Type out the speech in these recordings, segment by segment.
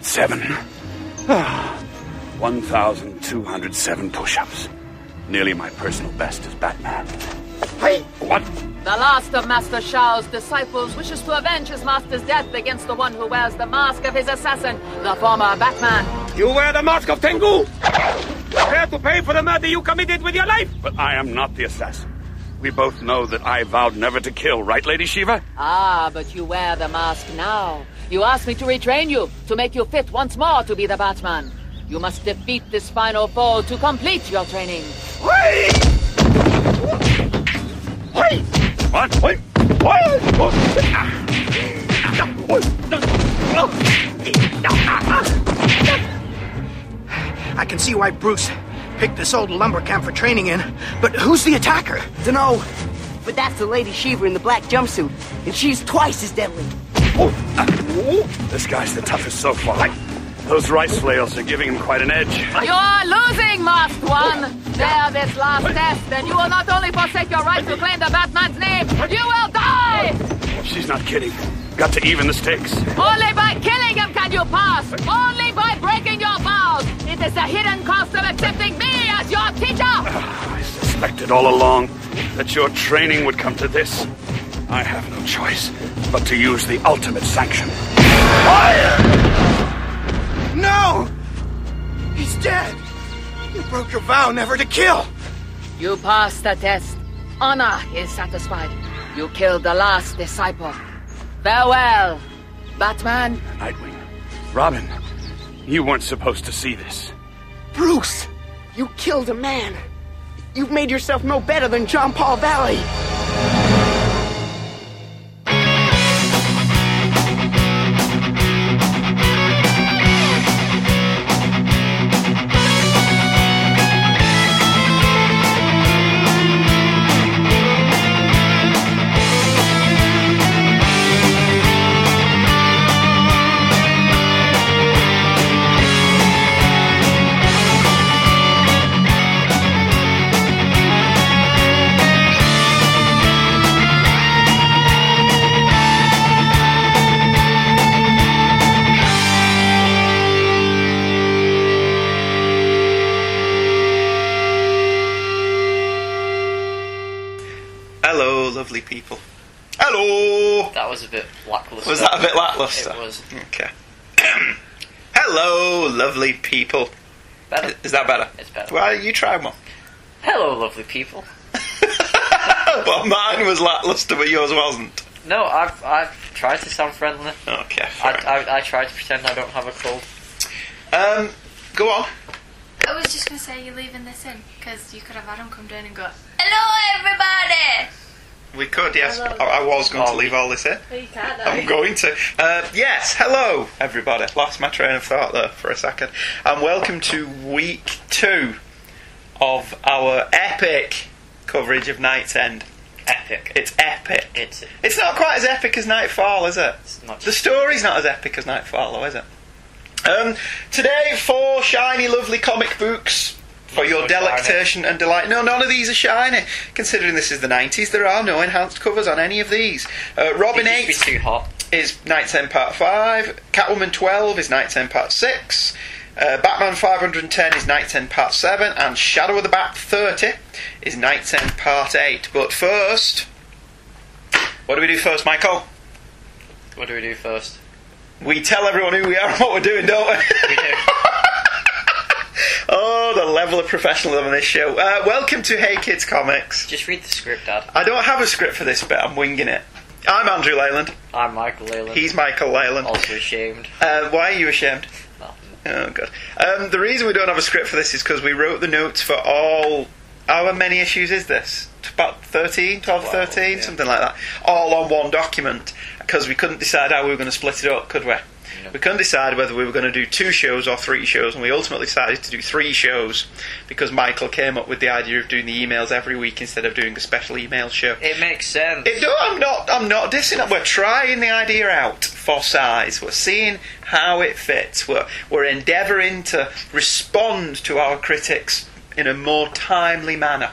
1,207. Ah, 1,207 push ups. Nearly my personal best as Batman. Hey! What? The last of Master Shao's disciples wishes to avenge his master's death against the one who wears the mask of his assassin, the former Batman. You wear the mask of Tengu! Prepare to pay for the murder you committed with your life! But I am not the assassin. We both know that I vowed never to kill, right, Lady Shiva? Ah, but you wear the mask now. You asked me to retrain you, to make you fit once more to be the Batman. You must defeat this final foe to complete your training. Wait! Wait! What? Wait! I can see why Bruce picked this old lumber camp for training in, but who's the attacker? Dunno. But that's the Lady Shiva in the black jumpsuit, and she's twice as deadly. Oh, ah, this guy's the toughest so far. Those rice flails are giving him quite an edge. You are losing, Masked One! Fail this last test, and you will not only forsake your right to claim the Batman's name, but you will die! She's not kidding. Got to even the stakes. Only by killing him can you pass! Only by breaking your vows! It is the hidden cost of accepting me as your teacher! Ah, I suspected all along that your training would come to this. I have no choice but to use the ultimate sanction. Fire! No! He's dead! You broke your vow never to kill! You passed the test. Honor is satisfied. You killed the last disciple. Farewell, Batman. Nightwing. Robin, you weren't supposed to see this. Bruce, you killed a man. You've made yourself no better than Jean-Paul Valley. Lackluster? It was. Okay. Hello, lovely people. Better. Is that better? It's better. Well, you try one. Hello, lovely people. well, mine was lackluster, but yours wasn't. No, I've I've tried to sound friendly. Okay. I, fair I, I tried to pretend I don't have a cold. Um, go on. I was just gonna say you're leaving this in because you could have Adam come down and go, "Hello, everybody." We could, yes. I, I was going to Oh, leave all this in. But you can't. Now. I'm going to. Uh, yes, hello, everybody. Lost my train of thought there for a second. And welcome to week two of our epic coverage of KnightsEnd. Epic. It's epic. It's It's not quite as epic as Knightfall, is it? It's not The story's not as epic as Knightfall, though, is it? Um, today, four shiny, lovely comic books for your delectation and delight. No, none of these are shiny. Considering this is the 90s, there are no enhanced covers on any of these. Uh, Robin It 8 too hot. is KnightsEnd Part 5, Catwoman 12 is KnightsEnd Part 6, uh, Batman 510 is KnightsEnd Part 7, and Shadow of the Bat 30 is KnightsEnd Part 8. But first, what do we do first, Michael? What do we do first? We tell everyone who we are and what we're doing, don't we? We do. oh, the level of professionalism on this show. Uh, welcome to Hey Kids Comics. Just read the script, Dad. I don't have a script for this bit, I'm winging it. I'm Andrew Leyland. I'm Michael Leyland. He's Michael Leyland. also ashamed. Uh, why are you ashamed? Nothing. Oh, God. Um, the reason we don't have a script for this is because we wrote the notes for all. How many issues is this? About 13, 12, 13, yeah. something like that. All on one document. Because we couldn't decide how we were going to split it up, could we? We couldn't decide whether we were going to do two shows or three shows, and we ultimately decided to do three shows because Michael came up with the idea of doing the emails every week instead of doing a special email show. It makes sense. It, no, I'm not. I'm not dissing it. We're trying the idea out for size. We're seeing how it fits. We're we're endeavouring to respond to our critics in a more timely manner.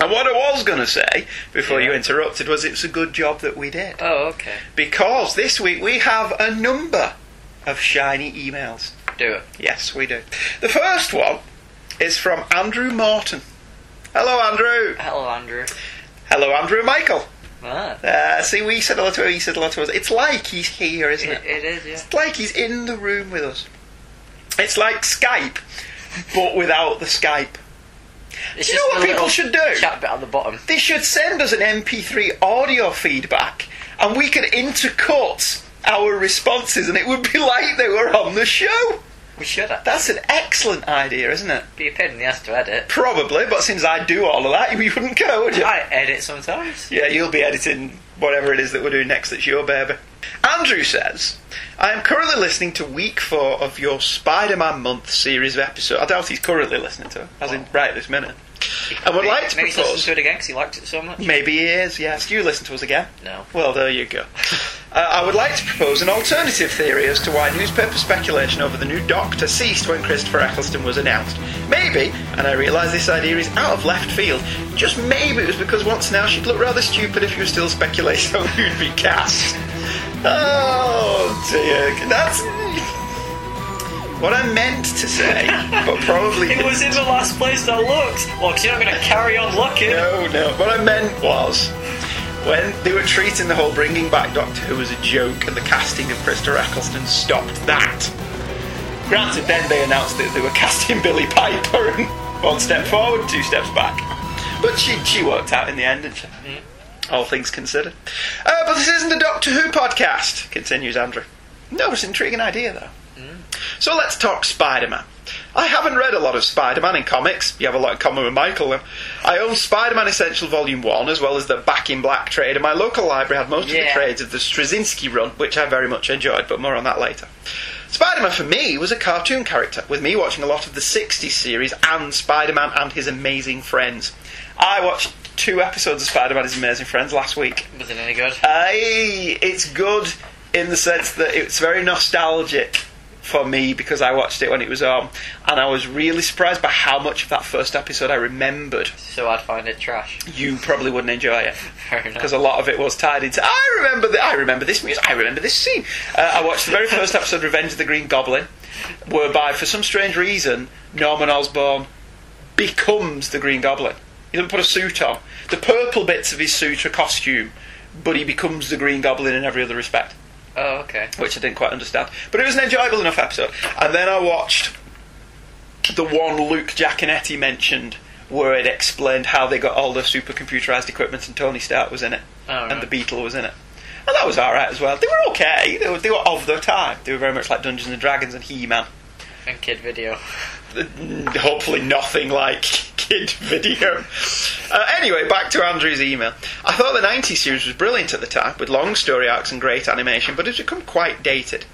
And what I was going to say before you interrupted was it was a good job that we did Oh, okay. because this week we have a number of shiny emails. Do it. Yes, we do. The first one is from Andrew Morton. Hello, Andrew. Hello, Andrew. Hello, Andrew and Michael. Ah, Uh, see, we said hello to him, he said hello to us. It's like he's here, isn't it, it? it is, yeah. It's like he's in the room with us. It's like Skype, but without the Skype. It's Do you know what people should do? Chat bit at the bottom. They should send us an MP3 audio feedback and we could intercut our responses and it would be like they were on the show. We should have. That's an excellent idea, isn't it? be a pain in the ass to edit. Probably, but since I do all of that, you wouldn't go, would you? I edit sometimes. Yeah, you'll be editing whatever it is that we're doing next that's your baby. Andrew says, I am currently listening to week four of your Spider Man month series of episodes. I doubt he's currently listening to it, as in right this minute. I would Maybe- like to maybe he's propose. to it again because he liked it so much. Maybe he is, yes. Do you listen to us again? No. Well, there you go. Uh, I would like to propose an alternative theory as to why newspaper speculation over the new Doctor ceased when Christopher Eccleston was announced. Maybe, and I realise this idea is out of left field, just maybe it was because once now she'd look rather stupid if you were still speculating on who'd be cast. Oh dear, that's what I meant to say, but probably It was in the last place that looked. Well, you're not going to carry on looking. no, no. What I meant was when they were treating the whole bringing back Doctor Who as a joke and the casting of Christopher Eccleston stopped that. Granted, then they announced that they were casting Billie Piper and one step forward, two steps back. But she, she worked out in the end, didn't she? Mm-hmm. All things considered. Uh, but this isn't a Doctor Who podcast, continues Andrew. No, it's an intriguing idea, though. So let's talk Spider Man. I haven't read a lot of Spider Man in comics. You have a lot in common with Michael. I own Spider Man Essential Volume 1 as well as the Back in Black trade, and my local library had most of the trades of the Straczynski run, which I very much enjoyed, but more on that later. Spider Man for me was a cartoon character, with me watching a lot of the 60s series and Spider Man and his amazing friends. I watched two episodes of Spider Man his amazing friends last week. Was it any good? I, it's good in the sense that it's very nostalgic for me because I watched it when it was on, and I was really surprised by how much of that first episode I remembered. So I'd find it trash. You probably wouldn't enjoy it because a lot of it was tied into. I remember that. I remember this music. I remember this scene. Uh, I watched the very first episode of Revenge of the Green Goblin, whereby for some strange reason Norman Osborn becomes the Green Goblin. He doesn't put a suit on. The purple bits of his suit are costume, but he becomes the Green Goblin in every other respect Oh, okay. which I didn't quite understand. But it was an enjoyable enough episode. And then I watched the one Luke Giaconetti mentioned, where it explained how they got all the super computerized equipment, and Tony Stark was in it, Oh, and the Beetle was in it. And that was alright as well. They were okay. They were, they were of their time. They were very much like Dungeons and Dragons and He Man. And Kidd Video. Hopefully, nothing like Kidd Video. Uh, anyway, back to Andrew's email. I thought the 90s series was brilliant at the time, with long story arcs and great animation, but it's become quite dated.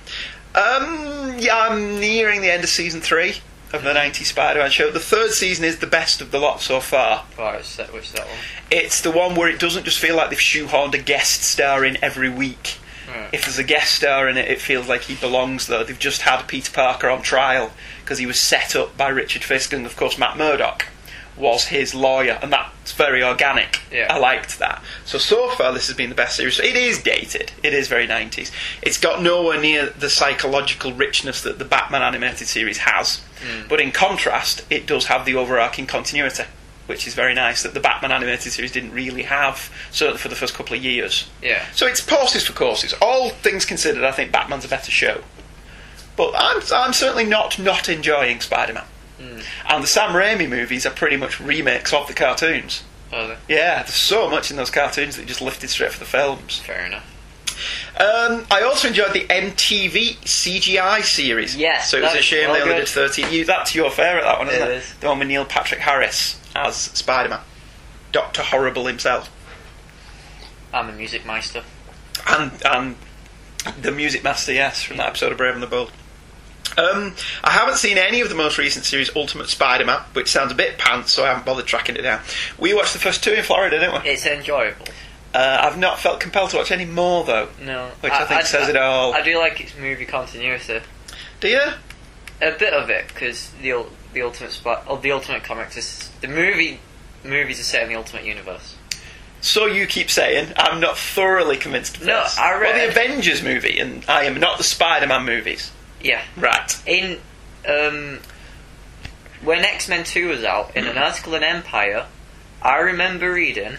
Um, yeah, I'm nearing the end of season three of the 90s Spider Man show. The third season is the best of the lot so far. Right, which is that, which that one? It's the one where it doesn't just feel like they've shoehorned a guest star in every week. Right. If there's a guest star in it, it feels like he belongs there. They've just had Peter Parker on trial because he was set up by Richard Fisk, and of course Matt Murdock was his lawyer, and that's very organic. Yeah. I liked that. So so far, this has been the best series. It is dated. It is very 90s. It's got nowhere near the psychological richness that the Batman animated series has, hmm. but in contrast, it does have the overarching continuity. Which is very nice that the Batman animated series didn't really have, certainly for the first couple of years. Yeah. So it's horses for courses. All things considered, I think Batman's a better show. But I'm, I'm certainly not not enjoying Spider-Man. Hmm. And the Sam Raimi movies are pretty much remakes of the cartoons. Oh, the- Yeah, there's so much in those cartoons that you just lifted straight for the films. fair enough. Um, I also enjoyed the MTV CGI series. Yes, So it was a shame well they only good. did 13. You, that's your favourite, that one, isn't It it? is. The one with Neil Patrick Harris as Spider-Man. Doctor Horrible himself. I'm a music meister. and and the music master, yes, from that episode of Brave and the Bold. Um, I haven't seen any of the most recent series, Ultimate Spider-Man, which sounds a bit pants, so I haven't bothered tracking it down. We watched the first two in Florida, didn't we? It's enjoyable. Uh, I've not felt compelled to watch any more though. No. Which I think says it all. I do like its movie continuity. Do you? A bit of it, because the the ultimate spot, or the ultimate comics is the movie. Movies are set in the ultimate universe. So you keep saying. I'm not thoroughly convinced of No, this. I Well, read- the Avengers movie, and I am not the Spider-Man movies. Yeah. Right. In um, when X Men Two was out, in an article in Empire, I remember reading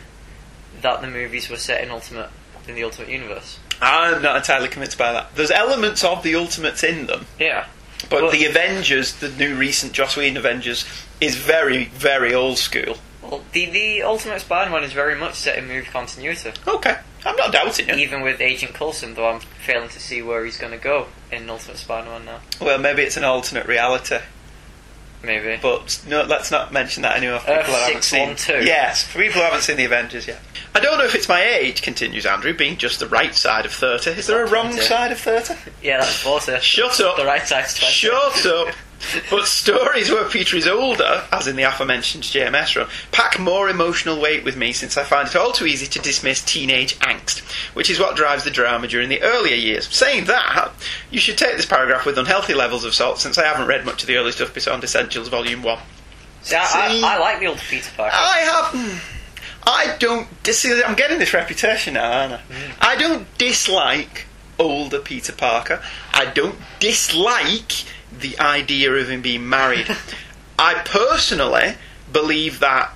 that the movies were set in Ultimate in the Ultimate Universe. I'm not entirely convinced by that. There's elements of the Ultimates in them, Yeah. but Well- the Avengers, the new recent Joss Whedon Avengers, is very, very old school. Well, the the Ultimate Spider-Man is very much set in movie continuity, Okay, I'm not doubting you. even with Agent Coulson. Though I'm failing to see where he's going to go in Ultimate Spider-Man now. Well, maybe it's an alternate reality, Maybe. but no, let's not mention that anymore. For Earth people who haven't seen. 612. Yes, for people who haven't seen the Avengers yet. I don't know if it's my age, continues Andrew, being just the right side of thirty. Is there a wrong 20. side of thirty? yeah, that's forty. Shut up. The right side's twenty. Shut up. But stories where Peter is older, as in the aforementioned JMS run, pack more emotional weight with me since I find it all too easy to dismiss teenage angst, which is what drives the drama during the earlier years. Saying that, you should take this paragraph with unhealthy levels of salt since I haven't read much of the early stuff beyond Essentials Volume 1. See, I, See? I, I like the old Peter Parker. I have. I don't. dis- I'm getting this reputation now, aren't I? Hmm. I don't dislike older Peter Parker. I don't dislike the idea of him being married. I personally believe that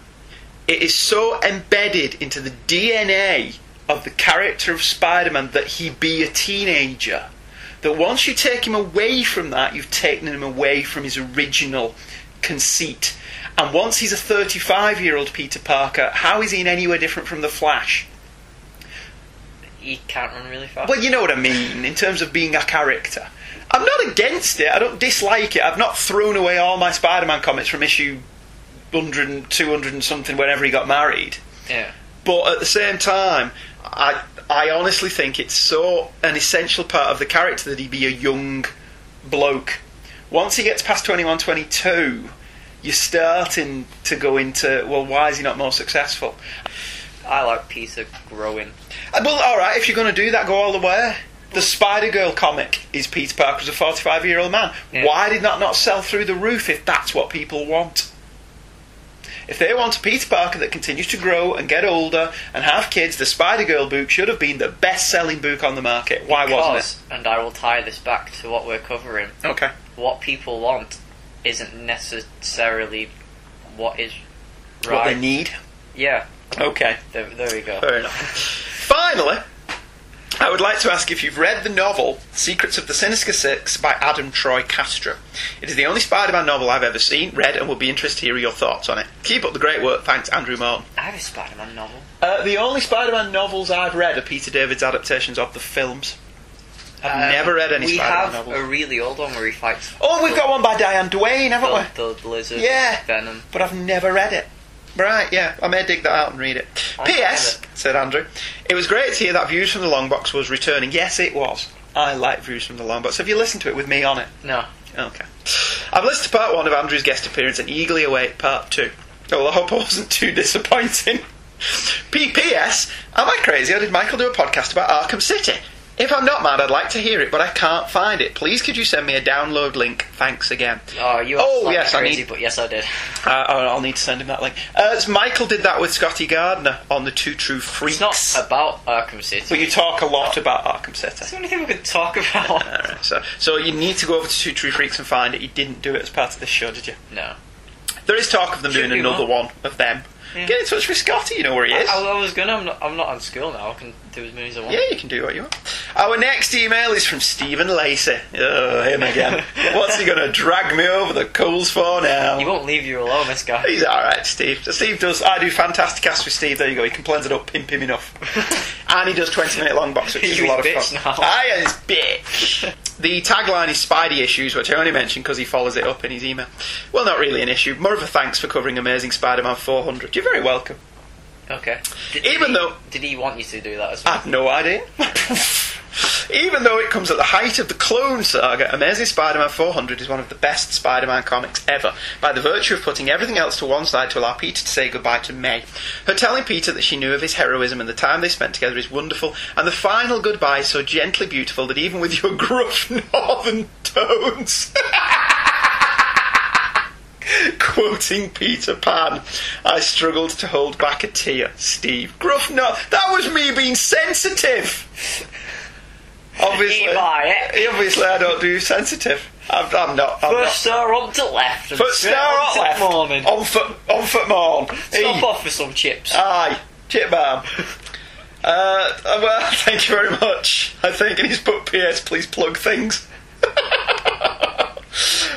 it is so embedded into the DNA of the character of Spider Man that he be a teenager that once you take him away from that, you've taken him away from his original conceit. And once he's a 35 year old Peter Parker, how is he in any way different from the Flash? he can't run really fast. Well, you know what I mean, in terms of being a character. I'm not against it, I don't dislike it. I've not thrown away all my Spider Man comics from issue 100 and 200 and something whenever he got married. yeah. But at the same time, I I honestly think it's so an essential part of the character that he be a young bloke. Once he gets past 21, 22, you're starting to go into, well, why is he not more successful? I like Peter growing. Uh, Well, alright, if you're going to do that, go all the way. The Spider Girl comic is Peter Parker as a 45 year old man. Yeah. Why did that not sell through the roof if that's what people want? If they want a Peter Parker that continues to grow and get older and have kids, the Spider Girl book should have been the best selling book on the market. Why wasn't it? and I will tie this back to what we're covering. Okay. What people want isn't necessarily what is right. What they need? Yeah, Okay. there, there we go. Fair enough. Finally, I would like to ask if you've read the novel Secrets of the Sinister Six by Adam Troy Castro. It is the only Spider Man novel I've ever seen, read, and would be interested to hear your thoughts on it. Keep up the great work. Thanks, Andrew Morton. I have a Spider-Man novel. Uh, the only Spider Man novels I've read are Peter David's adaptations of the films. I've Uh, never read any We Spider Man have novels. a really old one where he fights. Oh, we've got one by Diane Duane, haven't we? the, the lizard. Yeah. Venom. but I've never read it. Right, yeah, I may dig that out and read it. I'll P.S. find said Andrew, it was great to hear that Views from the Long Box was returning. Yes, it was. I like Views from the Long Box. Have you listened to it with me on it? No. Okay. I've listened to part one of Andrew's guest appearance and eagerly await part two. Oh, well, I hope it wasn't too disappointing. P.P.S. Am I crazy or did Michael do a podcast about Arkham City? If I'm not mad, I'd like to hear it, but I can't find it. Please could you send me a download link? Thanks again. Oh, you Oh, are slightly yes, I crazy, need- but yes, I did. Uh, I'll I'll need to send him that link. Uh, Michael did that with Scotty Gardner on the Two True Freaks. It's not about Arkham City. but you talk a lot about Arkham City. It's the only thing we could talk about. Alright, so, so you need to go over to Two True Freaks and find it. You didn't do it as part of this show, did you? no. There is talk of them Should doing another one. one of them. Yeah. Get in touch with Scotty, you know where he is. I, I was gonna. I'm not. I'm not on school now. I can do as many as I want. yeah, you can do what you want. Our next email is from Stephen Lacey. Oh, him again. What's he to drag me over the coals for now? He won't leave you alone, this guy. He's alright, Steve. So Steve does. I do fantastic casts with Steve. There you go. He complains I don't pimp him enough. and he does 20 minute long box, which is a lot of fun. now. I am his bitch. The tagline is Spidey issues, which I only mention because he follows it up in his email. Well, not really an issue. More of a thanks for covering Amazing Spider Man 400. You're very welcome. Okay. Did, Even did he, though- Did he want you to do that as well? I have no idea. Even though it comes at the height of the Clone Saga, Amazing Spider Man 400 is one of the best Spider Man comics ever, by the virtue of putting everything else to one side to allow Peter to say goodbye to May. Her telling Peter that she knew of his heroism and the time they spent together is wonderful, and the final goodbye is so gently beautiful that even with your gruff northern tones. Quoting Peter Pan, I struggled to hold back a tear. Steve, gruff no, that was me being sensitive obviously, obviously, I don't do sensitive. I'm, I'm not. I'm First not. star up to left. And foot star up left. Morning. On foot, on foot morn. Stop e. off for some chips. Aye, chip man. Uh, uh well, thank you very much. I think, and he's put PS, please plug things. uh,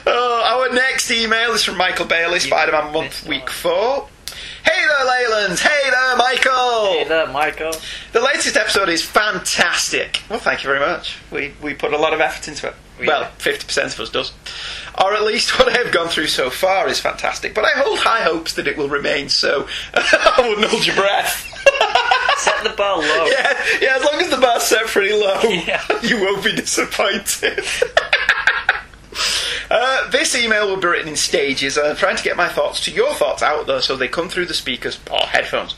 our next email is from Michael Bailey, Spider Man Month Week 4. Hey there, Leylands! Hey there, Michael! Hey there, Michael. The latest episode is fantastic. Well, thank you very much. We we put a lot of effort into it. We well, did. fifty percent of us does, or at least what I have gone through so far is fantastic. But I hold high hopes that it will remain so. I wouldn't hold your breath. Set the bar low. yeah, yeah. As long as the bar's set pretty low, Yeah. you won't be disappointed. Uh, this email will be written in stages, I'm trying to get my thoughts to your thoughts out there so they come through the speakers or headphones.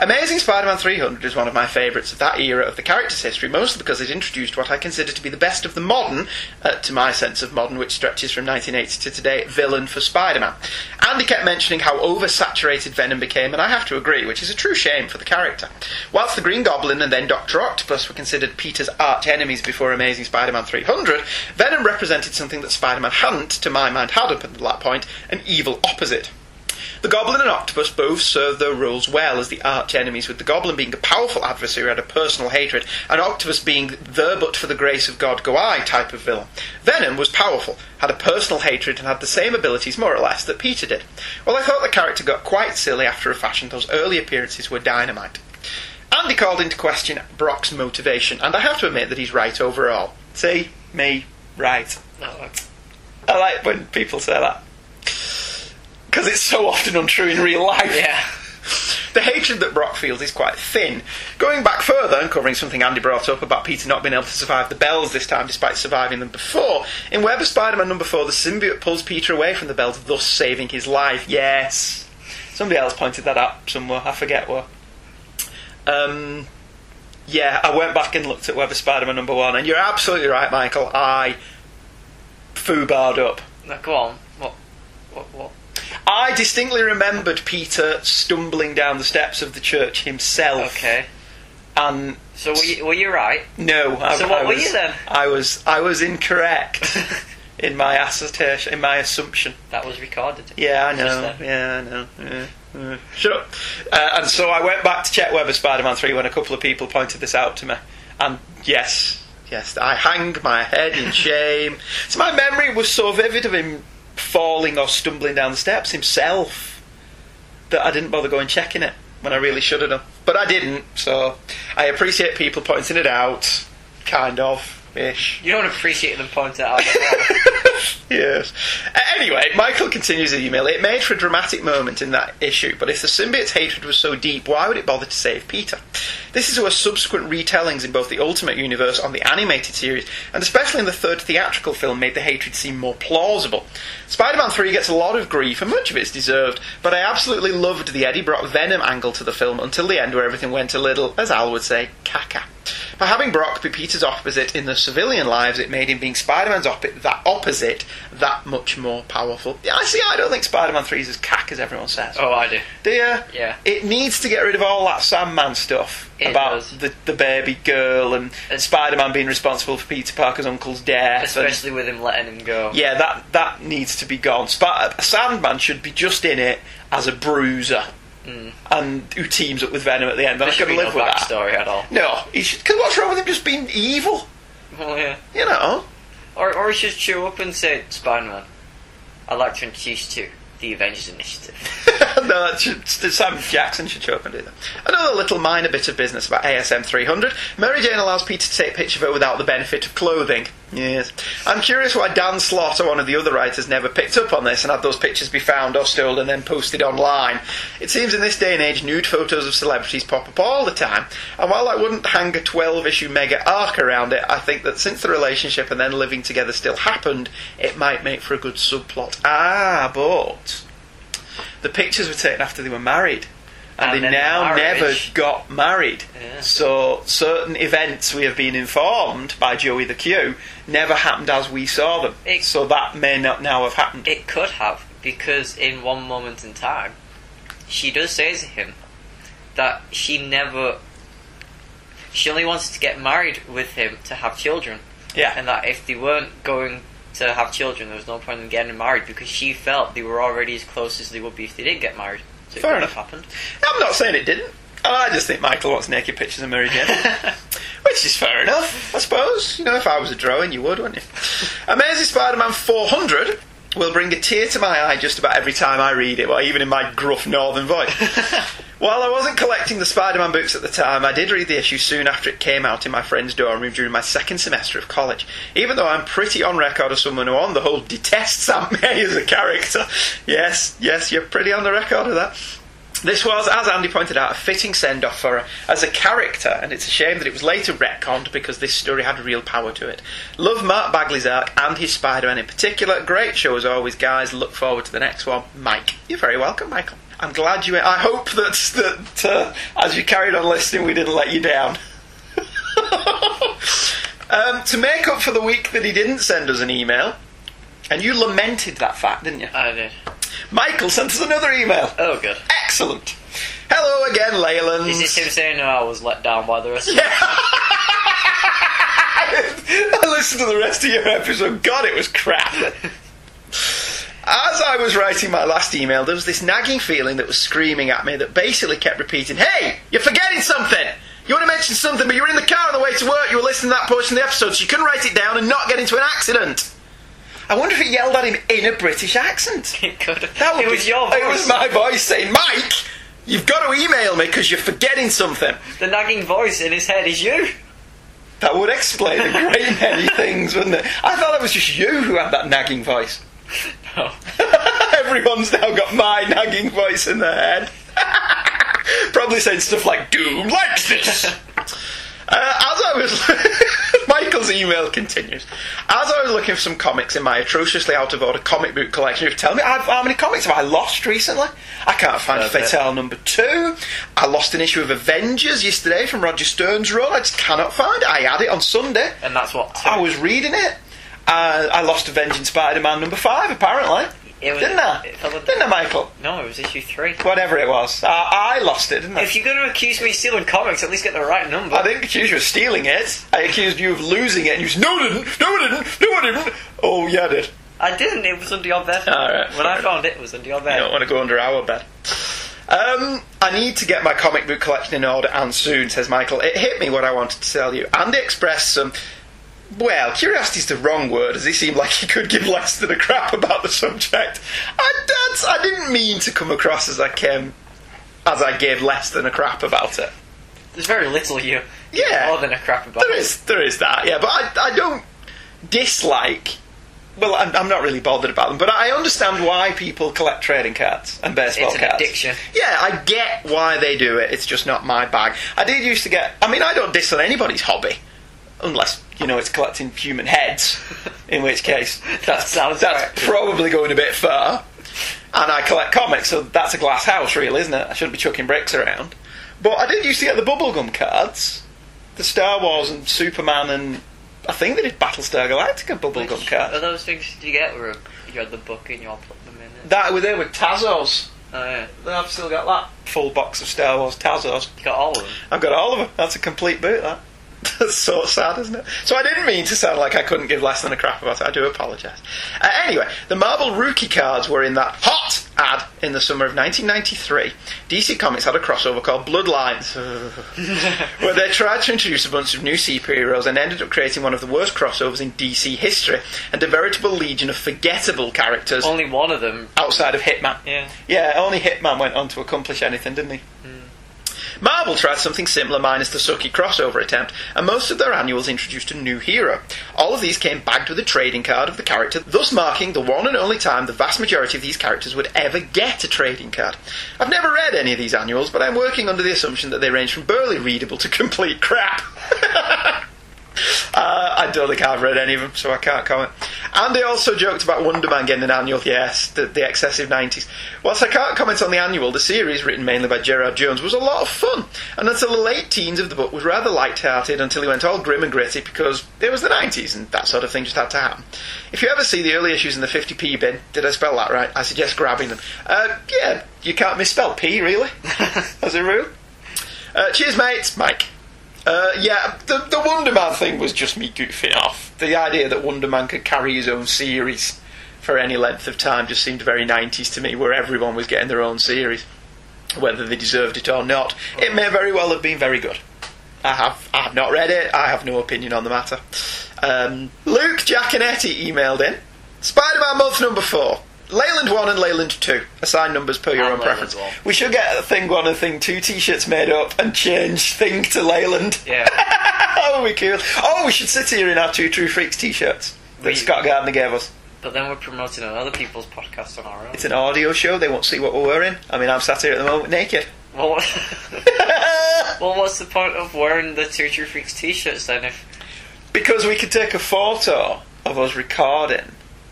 Amazing Spider Man 300 is one of my favourites of that era of the character's history, mostly because it introduced what I consider to be the best of the modern, uh, to my sense of modern, which stretches from 1980 to today, villain for Spider Man. Andy kept mentioning how oversaturated Venom became, and I have to agree, which is a true shame for the character. Whilst the Green Goblin and then Dr. Octopus were considered Peter's arch enemies before Amazing Spider Man 300, Venom represented something that Spider Man hadn't, to my mind, had up until that point an evil opposite. The Goblin and Octopus both served their roles well as the arch enemies, with the Goblin being a powerful adversary who had a personal hatred, and Octopus being the but for the grace of God go I type of villain. Venom was powerful, had a personal hatred, and had the same abilities, more or less, that Peter did. Well, I thought the character got quite silly after a fashion, those early appearances were dynamite. Andy called into question Brock's motivation, and I have to admit that he's right overall. See? Me, right. I like when people say that. Because it's so often untrue in real life. yeah. The hatred that Brock feels is quite thin. Going back further and covering something Andy brought up about Peter not being able to survive the bells this time despite surviving them before, in Web of Spider Man number 4, the symbiote pulls Peter away from the bells, thus saving his life. Yes. Somebody else pointed that out somewhere, I forget where. Um, yeah, I went back and looked at Web of Spider Man number 1, and you're absolutely right, Michael. I foobarred up. Now, go on. What? What? What? I distinctly remembered Peter stumbling down the steps of the church himself. Okay. And So were you, were you right? no, I, So what I were you then? I was I was incorrect in my assertion, in my assumption. That was recorded. Yeah, I know. Yeah, I know. Yeah. Shut up. Uh, and so I went back to check whether Spider-Man 3 when a couple of people pointed this out to me. And yes, yes, I hang my head in shame. so my memory was so vivid of him falling or stumbling down the steps himself that I didn't bother going checking it when I really should have done. But I didn't, so I appreciate people pointing it out, kind of, ish. You don't appreciate them pointing out. yes. Uh, anyway, Michael continues the email. It made for a dramatic moment in that issue, but if the symbiote's hatred was so deep, why would it bother to save Peter? This is where subsequent retellings in both the Ultimate Universe and the animated series, and especially in the third theatrical film, made the hatred seem more plausible. Spider Man 3 gets a lot of grief, and much of it's deserved, but I absolutely loved the Eddie Brock Venom angle to the film until the end, where everything went a little, as Al would say, caca. By having Brock be Peter's opposite in the civilian lives, it made him being Spider-Man's opposite, that opposite, that much more powerful. Yeah, I see. I don't think Spider-Man Three is as cack as everyone says. oh, I do. Do you? Yeah. It needs to get rid of all that Sandman stuff It about does. the the baby girl and Spider-Man being responsible for Peter Parker's uncle's death. and- Especially with him letting him go. yeah, that that needs to be gone. Sp- Sandman should be just in it as a bruiser. Mm. And who teams up with Venom at the end? And There I be live no with that. backstory at all. No, because what's wrong with him just being evil? Well, yeah. You know. Or, or he should show up and say, Spider-Man, I'd like to introduce you to the Avengers Initiative. no, that should, Sam Jackson should show up and do that. Another little minor bit of business about ASM 300. Mary Jane allows Peter to take a picture of her without the benefit of clothing. Yes. I'm curious why Dan or one of the other writers never picked up on this and had those pictures be found or stolen and then posted online. It seems in this day and age nude photos of celebrities pop up all the time, and while I wouldn't hang a 12 issue mega arc around it, I think that since the relationship and then living together still happened, it might make for a good subplot. Ah, but the pictures were taken after they were married. And, And they now marriage. never got married. Yeah. So certain events we have been informed by Joey the Q never happened as we saw them. It- so that may not now have happened. It could have, because in one moment in time, she does say to him that she never. she only wanted to get married with him to have children, Yeah. and that if they weren't going to have children, there was no point in getting married because she felt they were already as close as they would be if they did get married. So Fair enough. happened. I'm not saying it didn't. I just think Michael wants naked pictures of Mary Jane. Which is fair enough, I suppose. You know, if I was a drawing, you would, wouldn't you? Amazing Spider Man 400 will bring a tear to my eye just about every time I read it, or even in my gruff northern voice. While I wasn't collecting the Spider Man books at the time, I did read the issue soon after it came out in my friend's dorm room during my second semester of college. Even though I'm pretty on record as someone who, on the whole, detests Aunt May as a character. Yes, yes, you're pretty on the record of that. This was, as Andy pointed out, a fitting send off for her as a character, and it's a shame that it was later retconned because this story had real power to it. Love Mark Bagley's arc and his Spider Man in particular. Great show as always, guys. Look forward to the next one. Mike, you're very welcome, Michael. I'm glad you. I hope that, that uh, as you carried on listening, we didn't let you down. um, to make up for the week that he didn't send us an email, and you lamented that fact, didn't you? I did. Michael sent us another email. Oh, good. Excellent. Hello again, Leyland. Is this him saying, "No, I was let down by the rest of I listened to the rest of your episode. God, it was crap. As I was writing my last email, there was this nagging feeling that was screaming at me that basically kept repeating, Hey, you're forgetting something! You want to mention something, but you were in the car on the way to work, you were listening to that portion of the episode, so you couldn't write it down and not get into an accident. I wonder if it yelled at him in a British accent. It could. That would it was be- your voice. It was my voice saying, Mike, you've got to email me because you're forgetting something. The nagging voice in his head is you. That would explain a great many things, wouldn't it? I thought it was just you who had that nagging voice. No. Everyone's now got my nagging voice in their head. Probably saying stuff like, Doom likes this! Uh, as I was. Michael's email continues. As I was looking for some comics in my atrociously out of order comic book collection, you tell me I've, how many comics have I lost recently? I can't find. Fatale number two. I lost an issue of Avengers yesterday from Roger Stern's run. I just cannot find it. I had it on Sunday. And that's what. I was reading it. Uh, I lost Avenging Spider-Man number five, apparently. It was- didn't I? it Didn't I, Michael? No, it was issue three. Whatever it was. I, I lost it, didn't I? If you're going to accuse me of stealing comics, at least get the right number. I didn't accuse you of stealing it. I accused you of losing it, and you said, No, I didn't. No, I didn't. No, I didn't. Oh, yeah, I did. I didn't. It was under your bed. Alright, when I found it, it was under your bed. I don't want to go under our bed. Um, I need to get my comic book collection in order and soon, says Michael. It hit me what I wanted to tell you. Andy expressed some. Well, curiosity is the wrong word, as he seemed like he could give less than a crap about the subject. I, that's, I didn't mean to come across as I came, as I gave less than a crap about it. There's very little you. Yeah. More than a crap about. There is, there is that, yeah. But I, I don't dislike. Well, I'm, I'm not really bothered about them, but I understand why people collect trading cards and baseball It's an cards. addiction. Yeah, I get why they do it. It's just not my bag. I did used to get. I mean, I don't diss on anybody's hobby, unless you know it's collecting human heads. In which case, That sounds that's right. probably going a bit far. And I collect comics, so that's a glass house, really, isn't it? I shouldn't be chucking bricks around. But I did used to get the bubblegum cards, the Star Wars and Superman, and I think they did Battlestar Galactica bubblegum Which cards. Are those things did you get where you had the book and you all put them in it? That were there with Tazos. Oh yeah. I've still got that full box of Star Wars Tazos. You got all of them. I've got all of them. That's a complete boot, that. That's so sad, isn't it? So I didn't mean to sound like I couldn't give less than a crap about it. I do apologise. Uh, anyway, the Marvel rookie cards were in that hot ad in the summer of 1993. DC Comics had a crossover called Bloodlines, where they tried to introduce a bunch of new superheroes and ended up creating one of the worst crossovers in DC history and a veritable legion of forgettable characters Only one of them. outside of Hitman. Yeah. Yeah, only Hitman went on to accomplish anything, didn't he? Marvel tried something similar minus the sucky crossover attempt, and most of their annuals introduced a new hero. All of these came bagged with a trading card of the character, thus marking the one and only time the vast majority of these characters would ever get a trading card. I've never read any of these annuals, but I'm working under the assumption that they range from barely readable to complete crap. Uh, I don't think I've read any of them, so I can't comment. And they also joked about Wonder Man getting an annual, yes, the, the excessive 90s. Whilst I can't comment on the annual, the series, written mainly by Gerard Jones, was a lot of fun. And until the late teens of the book was rather light-hearted until he went all grim and gritty because it was the 90s and that sort of thing just had to happen. If you ever see the early issues in the 50p bin, did I spell that right? I suggest grabbing them. Uh, yeah, you can't misspell P, really, as a rule. Uh, cheers, mates. Mike. Uh, yeah, the, the Wonder Man thing was just me goofing off. The idea that Wonder Man could carry his own series for any length of time just seemed very 90s to me, where everyone was getting their own series, whether they deserved it or not. It may very well have been very good. I have, I have not read it, I have no opinion on the matter. Um, Luke Giaconetti emailed in Spider Man month number four. Leyland 1 and Leyland 2. Assign numbers per your And own Leyland preference. 1. We should get a Thing 1 and Thing 2 t shirts made up and change Thing to Leyland. Yeah. Oh, that would be cool. Oh, we should sit here in our Two True Freaks t shirts that We- Scott Gardner gave us. But then we're promoting on other people's podcasts on our own. It's an audio show, they won't see what we're wearing. I mean, I'm sat here at the moment naked. Well, well, what's the point of wearing the Two True Freaks t-shirts then? If because we could take a photo of us recording.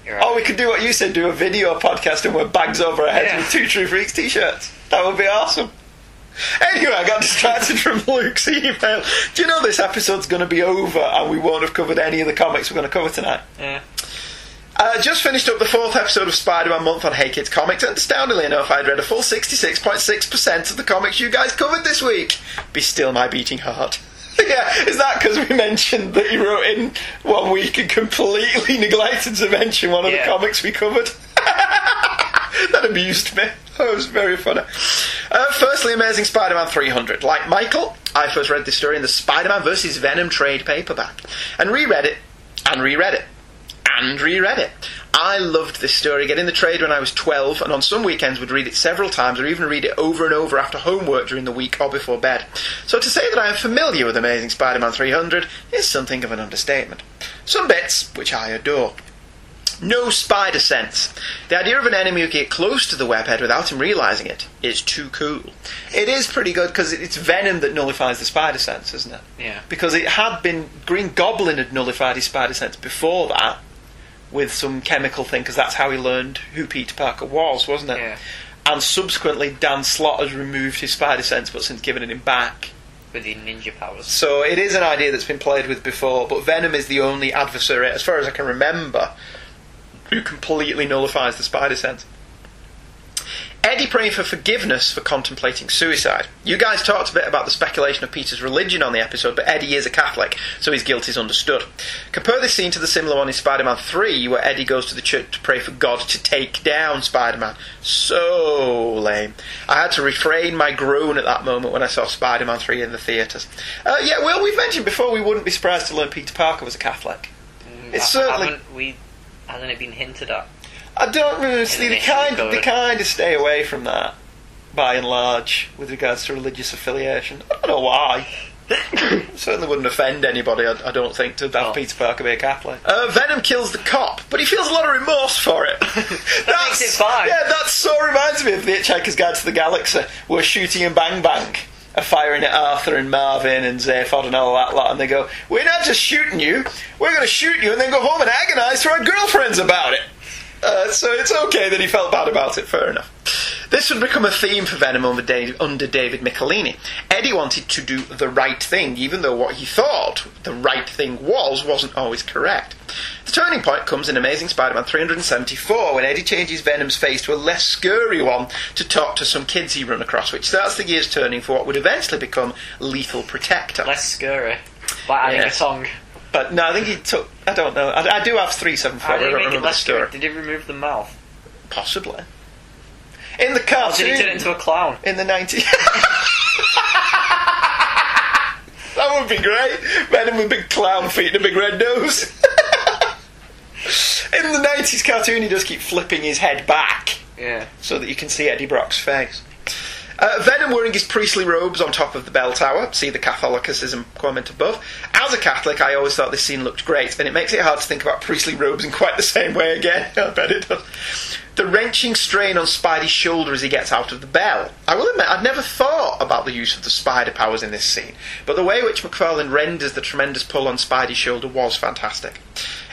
Right. Oh, we could do what you said, do a video podcast and wear bags over our heads Yeah. with Two True Freaks t shirts. That would be awesome. Anyway, I got distracted from Luke's email. Do you know this episode's going to be over and we won't have covered any of the comics we're going to cover tonight? yeah. Uh, just finished up the fourth episode of Spider-Man Month on Hey Kids Comics, and astoundingly enough, I'd read a full 66.6% of the comics you guys covered this week. Be still my beating heart. yeah, is that because we mentioned that you wrote in one week and completely neglected to mention one of Yeah. the comics we covered? that amused me. That was very funny. Uh, firstly, Amazing Spider-Man 300. Like Michael, I first read this story in the Spider-Man vs. Venom trade paperback, and reread it, and reread it, and reread it. I loved this story. Getting the trade when I was 12, and on some weekends would read it several times, or even read it over and over after homework during the week or before bed. So to say that I am familiar with Amazing Spider-Man 300 is something of an understatement. Some bits which I adore. No spider sense. The idea of an enemy who get close to the webhead without him realizing it is too cool. It is pretty good because it's Venom that nullifies the spider sense, isn't it? Yeah. Because it had been Green Goblin had nullified his spider sense before that with some chemical thing because that's how he learned who Peter Parker was, wasn't it? Yeah. And subsequently, Dan Slott has removed his spider sense, but since given it him back. With the ninja powers. So it is an idea that's been played with before, but Venom is the only adversary, as far as I can remember, who completely nullifies the spider sense. Eddie praying for forgiveness for contemplating suicide. You guys talked a bit about the speculation of Peter's religion on the episode, but Eddie is a Catholic, so his guilt is understood. Compare this scene to the similar one in Spider Man 3, where Eddie goes to the church to pray for God to take down Spider Man. So lame. I had to refrain my groan at that moment when I saw Spider Man 3 in the theatres. Uh, yeah, well, we've mentioned before we wouldn't be surprised to learn Peter Parker was a Catholic. It's Ha- certainly. We? Hasn't it been hinted at? I don't really see initially kind covered. kind of stay away from that by and large with regards to religious affiliation. I don't know why. Certainly wouldn't offend anybody, I, I don't think, to have Oh. Peter Parker be a Catholic. Uh, Venom kills the cop, but he feels a lot of remorse for it. that makes it fine. Yeah, that so reminds me of The Hitchhiker's Guide to the Galaxy, where shooting and Bang Bang are firing at Arthur and Marvin and Zaphod and all that lot, and they go, We're not just shooting you, we're going to shoot you and then go home and agonise to our girlfriends about it. Uh, so it's okay that he felt bad about it, fair enough. This would become a theme for Venom under, Dave, under David Michelinie. Eddie wanted to do the right thing, even though what he thought the right thing was wasn't always correct. The turning point comes in Amazing Spider-Man 374 when Eddie changes Venom's face to a less scary one to talk to some kids he run across, which starts the gears turning for what would eventually become Lethal Protector. Less scary. By adding a song. But no, I think he took. I don't know. I, I do have 374. How I did don't he make it remember the less story. Did he remove the mouth? Possibly. In the Or cartoon. did he turn it into a clown? in the 90s. that would be great. Venom with big clown feet and a big red nose. in the 90s cartoon, he does keep flipping his head back Yeah. so that you can see Eddie Brock's face. Uh, Venom wearing his priestly robes on top of the bell tower. See the Catholicism comment above. As a Catholic, I always thought this scene looked great, and it makes it hard to think about priestly robes in quite the same way again. I bet it does. The wrenching strain on Spidey's shoulder as he gets out of the bell. I will admit, I'd never thought about the use of the spider powers in this scene, but the way which McFarlane renders the tremendous pull on Spidey's shoulder was fantastic.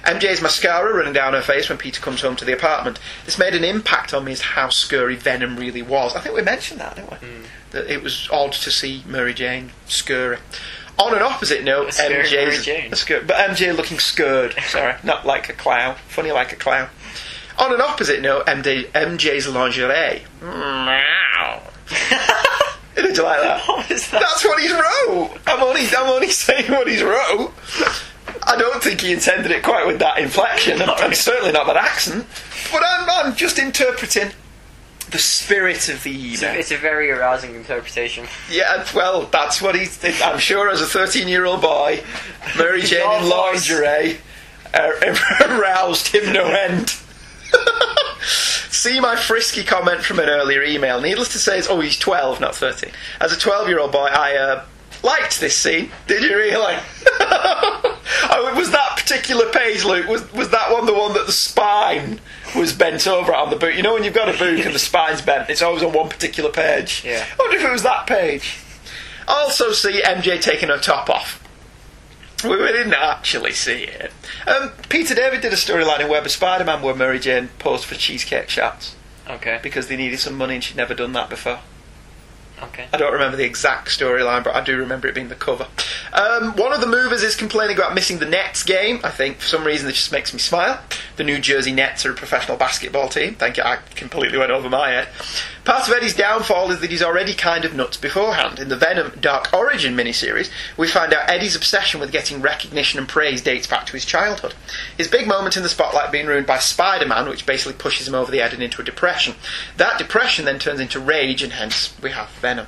MJ's mascara running down her face when Peter comes home to the apartment. This made an impact on me as how scurry Venom really was. I think we mentioned that, didn't we? Hmm. That it was odd to see Mary Jane scurry. On an opposite note, A scurry MJ's Mary Jane. a scur- but MJ looking scared. Sorry, not like a clown. Funny like a clown. On an opposite note, MJ, MJ's lingerie. Meow. Did you like that? What that? That's what he's wrote. I'm only, I'm only saying what he's wrote. I don't think he intended it quite with that inflection, and, and certainly not that accent. But I'm, I'm just interpreting the spirit of the email. It's a very arousing interpretation. Yeah, well, that's what he's. I'm sure as a 13 year old boy, Mary Jane in lingerie uh, aroused him no end. See my frisky comment from an earlier email. Needless to say, it's, oh, he's 12, not 13. As a 12 year old boy, I uh, liked this scene. Did you really? oh, was that particular page, Luke? Was was that one the one that the spine was bent over on the book? You know when you've got a book and the spine's bent, it's always on one particular page. Yeah. I wonder if it was that page. Also, see MJ taking her top off. We we didn't actually see it. Um, Peter David did a storyline in Web of Spider-Man where Mary Jane posed for cheesecake shots Okay. because they needed some money and she'd never done that before. Okay. I don't remember the exact storyline, but I do remember it being the cover. Um, one of the movers is complaining about missing the Nets game. I think for some reason this just makes me smile. The New Jersey Nets are a professional basketball team. Thank you, I completely went over my head. Part of Eddie's downfall is that he's already kind of nuts beforehand. In the Venom Dark Origin miniseries, we find out Eddie's obsession with getting recognition and praise dates back to his childhood. His big moment in the spotlight being ruined by Spider Man, which basically pushes him over the edge and into a depression. That depression then turns into rage, and hence we have Venom.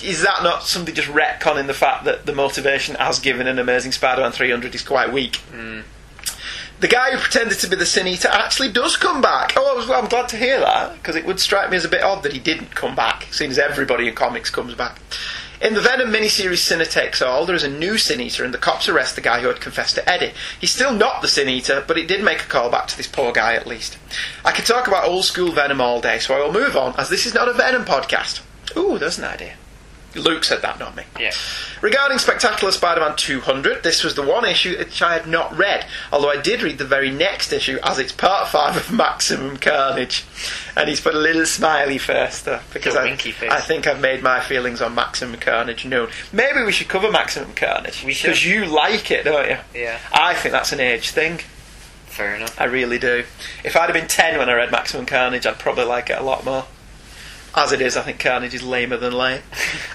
Is that not somebody just retconning the fact that the motivation as given in Amazing Spider Man 300 is quite weak? Hmm. The guy who pretended to be the Sin Eater actually does come back. Oh, I was, I'm glad to hear that because it would strike me as a bit odd that he didn't come back, seeing as everybody in comics comes back. In the Venom miniseries Sinner Takes All, there is a new Sin Eater, and the cops arrest the guy who had confessed to Eddie. He's still not the Sin Eater, but it did make a call back to this poor guy at least. I could talk about old school Venom all day, so I will move on, as this is not a Venom podcast. Ooh, there's an idea. Luke said that, not me. Yeah. Regarding Spectacular Spider-Man 200, this was the one issue which I had not read, although I did read the very next issue as it's part 5 of Maximum Carnage. And he's put a little smiley face there, because I, winky face. I think I've made my feelings on Maximum Carnage known. Maybe we should cover Maximum Carnage. We should. Because you like it, don't you? Yeah. I think that's an age thing. Fair enough. I really do. If I'd have been 10 when I read Maximum Carnage, I'd probably like it a lot more. As it is, I think Carnage is lamer than lame.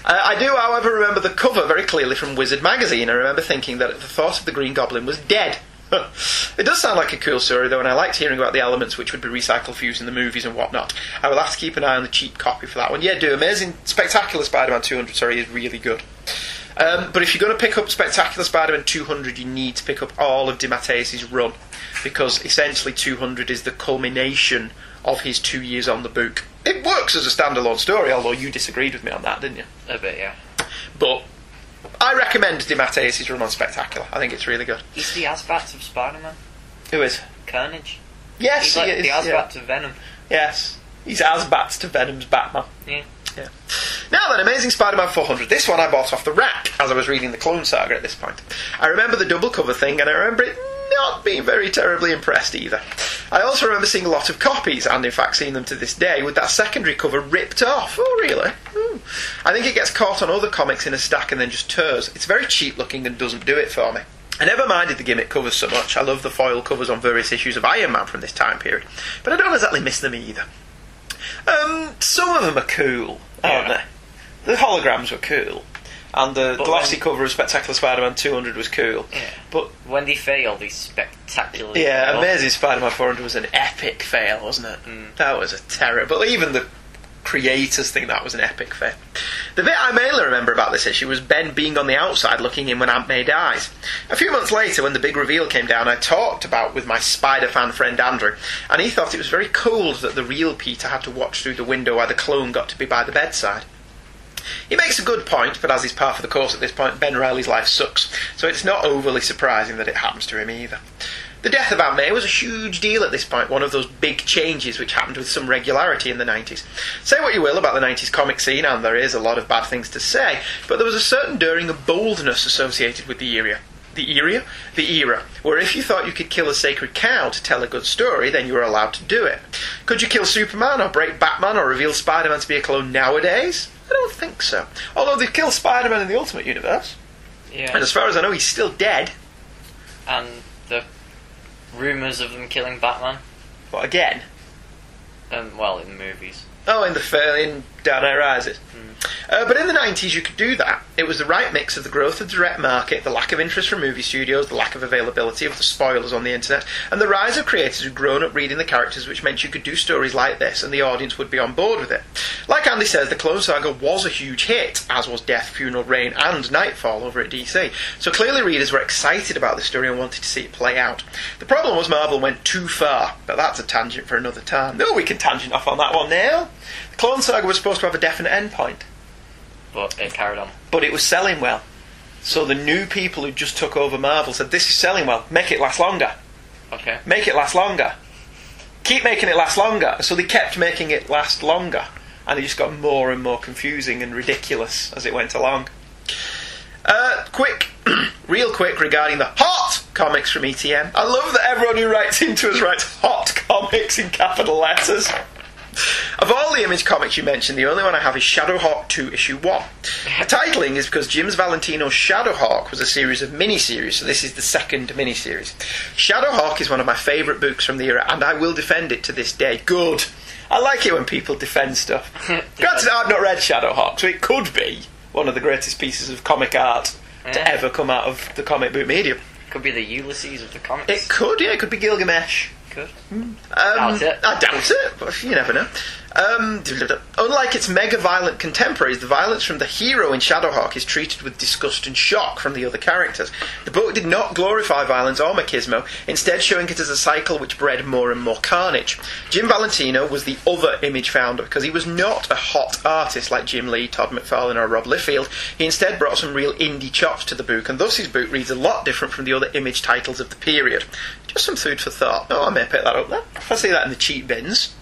uh, I do, however, remember the cover very clearly from Wizard magazine. I remember thinking that the thought of the Green Goblin was dead. it does sound like a cool story, though, and I liked hearing about the elements which would be recycled for use in the movies and whatnot. I will have to keep an eye on the cheap copy for that one. Yeah, do. Amazing, spectacular Spider-Man 200, sorry, is really good. Um, but if you're going to pick up Spectacular Spider-Man 200, you need to pick up all of DeMatteis' run because essentially 200 is the culmination of his two years on the book. It works as a standalone story, although you disagreed with me on that, didn't you? A bit, yeah. But I recommend DeMatteis' run on Spectacular. I think it's really good. He's the AzBats of Spider-Man. Who is? Carnage. Yes, He's he like is. the yeah. Of Venom. Yes, he's AzBats to Venom's Batman. Yeah. Yeah. Now then, Amazing Spider-Man 400. This one I bought off the rack as I was reading the Clone Saga at this point. I remember the double cover thing, and I remember it not being very terribly impressed either. I also remember seeing a lot of copies, and in fact seeing them to this day, with that secondary cover ripped off. Oh, really? Hmm. I think it gets caught on other comics in a stack and then just tears. It's very cheap looking and doesn't do it for me. I never minded the gimmick covers so much. I love the foil covers on various issues of Iron Man from this time period, but I don't exactly miss them either. Um, some of them are cool, aren't Yeah. they? The holograms were cool, and the But cover of Spectacular Spider-Man 200 was cool. Yeah. But When they fail, they spectacularly. yeah, fail. Amazing Spider-Man 400 was an epic fail, wasn't it? Mm. That was a terror. But even the creators think that was an epic fail. The bit I mainly remember about this issue was Ben being on the outside looking in when Aunt May dies. A few months later, when the big reveal came down, I talked about with my Spider fan friend Andrew, and he thought it was very cold that the real Peter had to watch through the window while the clone got to be by the bedside. He makes a good point, but as is par for the course at this point, Ben Reilly's life sucks, so it's not overly surprising that it happens to him either. The death of Aunt May was a huge deal at this point, one of those big changes which happened with some regularity in the 90s. Say what you will about the 90s comic scene, and there is a lot of bad things to say, but there was a certain daring and boldness associated with the era. The era? The era, where if you thought you could kill a sacred cow to tell a good story, then you were allowed to do it. Could you kill Superman, or break Batman, or reveal Spider Man to be a clone nowadays? I don't think so. Although they've killed Spider Man in the Ultimate Universe, Yeah. and as far as I know, he's still dead. And the rumours of them killing Batman. But again, Um, well, in the movies. Oh, in the in Dark Knight Rises. Uh, but in the 90s, you could do that. It was the right mix of the growth of the direct market, the lack of interest from movie studios, the lack of availability of the spoilers on the internet, and the rise of creators who'd grown up reading the characters, which meant you could do stories like this and the audience would be on board with it. Like Andy says, the Clone Saga was a huge hit, as was Death, Funeral, Reign, and Knightfall over at DC. So clearly, readers were excited about the story and wanted to see it play out. The problem was Marvel went too far, but that's a tangent for another time. No, we can tangent off on that one now. The Clone Saga was supposed to have a definite endpoint But it carried on. but it was selling well. So the new people who just took over Marvel said, "This is selling well. Make it last longer. Okay. Make it last longer. Keep making it last longer." So they kept making it last longer, and it just got more and more confusing and ridiculous as it went along. Uh, quick, real quick regarding the hot comics from ETM. I love that everyone who writes into us writes hot comics in capital letters. Of all the image comics you mentioned, the only one I have is Shadowhawk 2 issue 1. The titling is because Jim's Valentino's Shadowhawk was a series of miniseries, so this is the second miniseries. Shadowhawk is one of my favourite books from the era, and I will defend it to this day. Good. I like it when people defend stuff. Granted, I've not read Shadowhawk, so it could be one of the greatest pieces of comic art to ever come out of the comic book medium. Could be the Ulysses of the comics. It could, yeah, it could be Gilgamesh. Could. Um, Doubt it. I doubt it, but you never know. Um, unlike its mega violent contemporaries, the violence from the hero in Shadowhawk is treated with disgust and shock from the other characters. The book did not glorify violence or machismo, instead showing it as a cycle which bred more and more carnage. Jim Valentino was the other image founder because he was not a hot artist like Jim Lee, Todd McFarlane, or Rob Liefeld. He instead brought some real indie chops to the book, and thus his book reads a lot different from the other image titles of the period. Just some food for thought. Oh, I may pick that up then. If I see that in the cheap bins,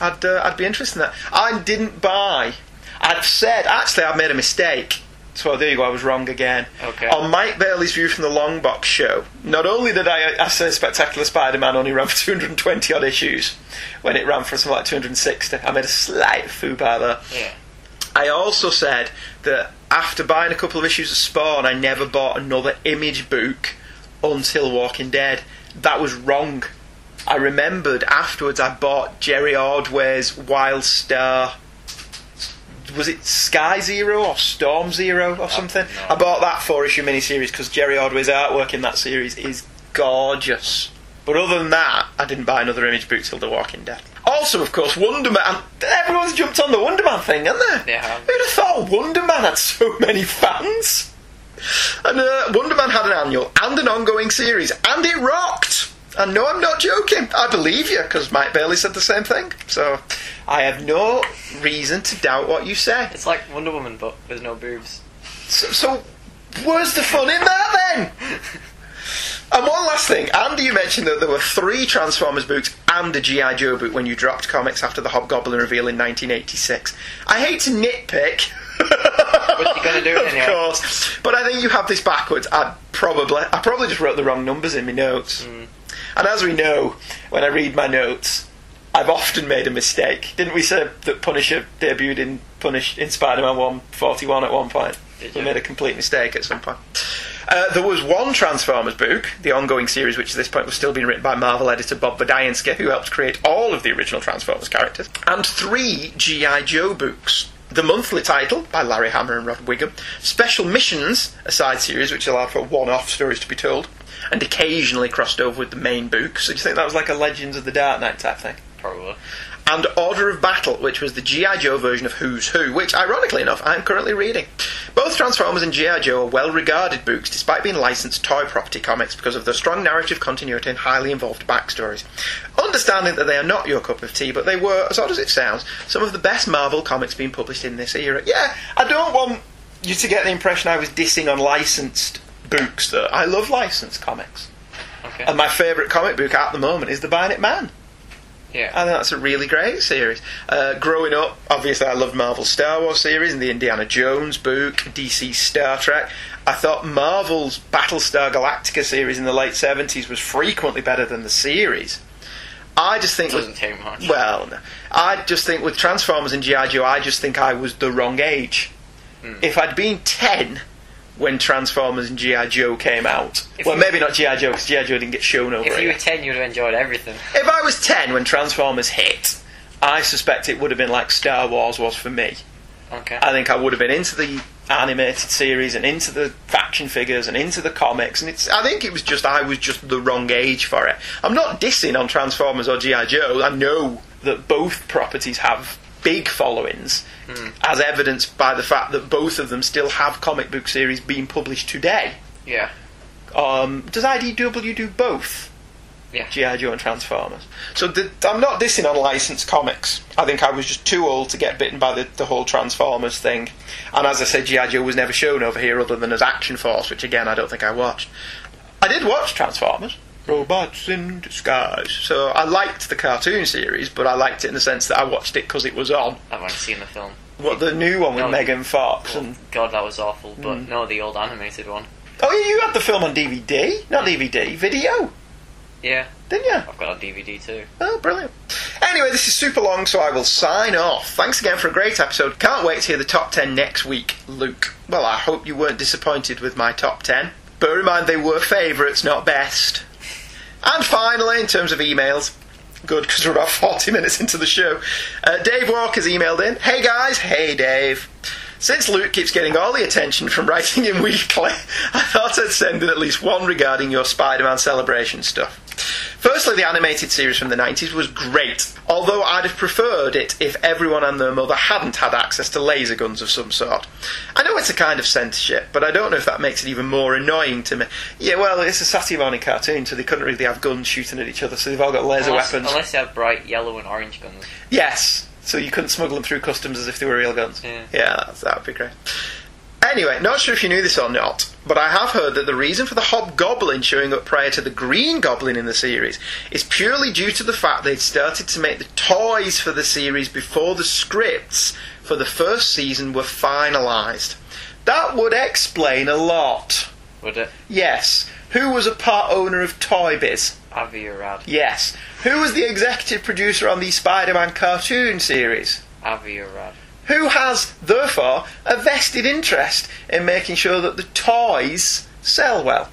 I'd uh, I'd be interested in that. I didn't buy. I'd said actually I made a mistake. So there you go. I was wrong again. Okay. On Mike Bailey's view from the Long Box show, not only did I I say Spectacular Spider-Man only ran for 220 odd issues when it ran for something like 260. I made a slight foobar there. Yeah. I also said that after buying a couple of issues of Spawn, I never bought another image book until Walking Dead. That was wrong. I remembered afterwards I bought Jerry Ordway's Wild Star. Was it Sky Zero or Storm Zero or something? I bought that four issue miniseries because Jerry Ordway's artwork in that series is gorgeous. But other than that, I didn't buy another image book till The Walking Dead. Also, of course, Wonder Man. Everyone's jumped on the Wonder Man thing, haven't they? Have. Who'd have thought Wonder Man had so many fans? And uh, Wonder Man had an annual and an ongoing series, and it rocked. And no, I'm not joking. I believe you because Mike Bailey said the same thing. So I have no reason to doubt what you say. It's like Wonder Woman, but with no boobs. So, so where's the fun in that then? And one last thing, Andy, you mentioned that there were three Transformers books and a G.I. Joe book when you dropped comics after the Hobgoblin reveal in 1986. I hate to nitpick. What you gonna do Of anyhow? course. But I think you have this backwards. I probably, I probably just wrote the wrong numbers in my notes. Mm. And as we know, when I read my notes, I've often made a mistake. Didn't we say that Punisher debuted in Punish in Spider-Man 141 at one point? We made a complete mistake at some point. Uh, there was one Transformers book, the ongoing series, which at this point was still being written by Marvel editor Bob Budiansky, who helped create all of the original Transformers characters, and three G.I. Joe books. The monthly title by Larry Hama and Rod Whigham, Special Missions, a side series which allowed for one-off stories to be told, and occasionally crossed over with the main book. So do you think that was like a Legends of the Dark Knight type thing? Probably. and Order of Battle, which was the G.I. Joe version of Who's Who, which, ironically enough, I'm currently reading. Both Transformers and G.I. Joe are well regarded books, despite being licensed toy property comics because of their strong narrative continuity and highly involved backstories. Understanding that they are not your cup of tea, but they were, as odd as it sounds, some of the best Marvel comics being published in this era. Yeah, I don't want you to get the impression I was dissing on licensed books, though. I love licensed comics. Okay. And my favourite comic book at the moment is The Bionic Man. yeah. I think that's a really great series. Uh, growing up, obviously, I loved Marvel's Star Wars series and the Indiana Jones book, DC Star Trek. I thought Marvel's Battlestar Galactica series in the late 70s was frequently better than the series. I just think. Doesn't take much. Well, no. I just think with Transformers and G.I. Joe, I just think I was the wrong age. Hmm. If I'd been 10 when Transformers and G.I. Joe came out, If well, you- maybe not G.I. Joe, because G.I. Joe didn't get shown over If you were 10, you'd have enjoyed everything. If I was 10 when Transformers hit, I suspect it would have been like Star Wars was for me. Okay. I think I would have been into the animated series and into the faction figures and into the comics and it's I think it was just I was just the wrong age for it. I'm not dissing on Transformers or G.I. Joe. I know that both properties have big followings as evidenced by the fact that both of them still have comic book series being published today. yeah. Um, does IDW do both? Yeah. G.I. Joe and Transformers. So the, I'm not dissing on licensed comics. I think I was just too old to get bitten by the, the whole Transformers thing. And as I said, G.I. Joe was never shown over here other than as Action Force, which again I don't think I watched. I did watch Transformers. Robots in disguise. So I liked the cartoon series, but I liked it in the sense that I watched it because it was on. I've only seen the film. What the new one with No. Megan Fox oh, and God, that was awful. But hmm. no, the old animated one. oh, yeah, you had the film on DVD, not hmm. DVD, video, Yeah, didn't you? I've got a DVD too. Oh, brilliant. Anyway, this is super long, so I will sign off. Thanks again for a great episode. Can't wait to hear the top 10 next week, Luke. Well, I hope you weren't disappointed with my top 10. Bear in mind they were favourites, not best. And finally, in terms of emails, good because we're about 40 minutes into the show, uh, Dave Walker's emailed in. Hey guys, hey Dave. Since Luke keeps getting all the attention from writing in weekly, I thought I'd send in at least one regarding your Spider Man celebration stuff. Firstly, the animated series from the 90s was great, although I'd have preferred it if everyone and their mother hadn't had access to laser guns of some sort. I know it's a kind of censorship, but I don't know if that makes it even more annoying to me. Yeah, well, it's a Saturday morning cartoon, so they couldn't really have guns shooting at each other, so they've all got laser Unless, weapons. unless they have bright yellow and orange guns. Yes, so you couldn't smuggle them through customs as if they were real guns. Yeah. that's, that would be great. Anyway, not sure if you knew this or not, but I have heard that the reason for the Hobgoblin showing up prior to the Green Goblin in the series is purely due to the fact they'd started to make the toys for the series before the scripts for the first season were finalised. That would explain a lot. Would it? Yes. Who was a part owner of Toy Biz? Avi Arad. Yes. Who was the executive producer on the Spider Man cartoon series? Avi Arad. Who has, therefore, a vested interest in making sure that the toys sell well?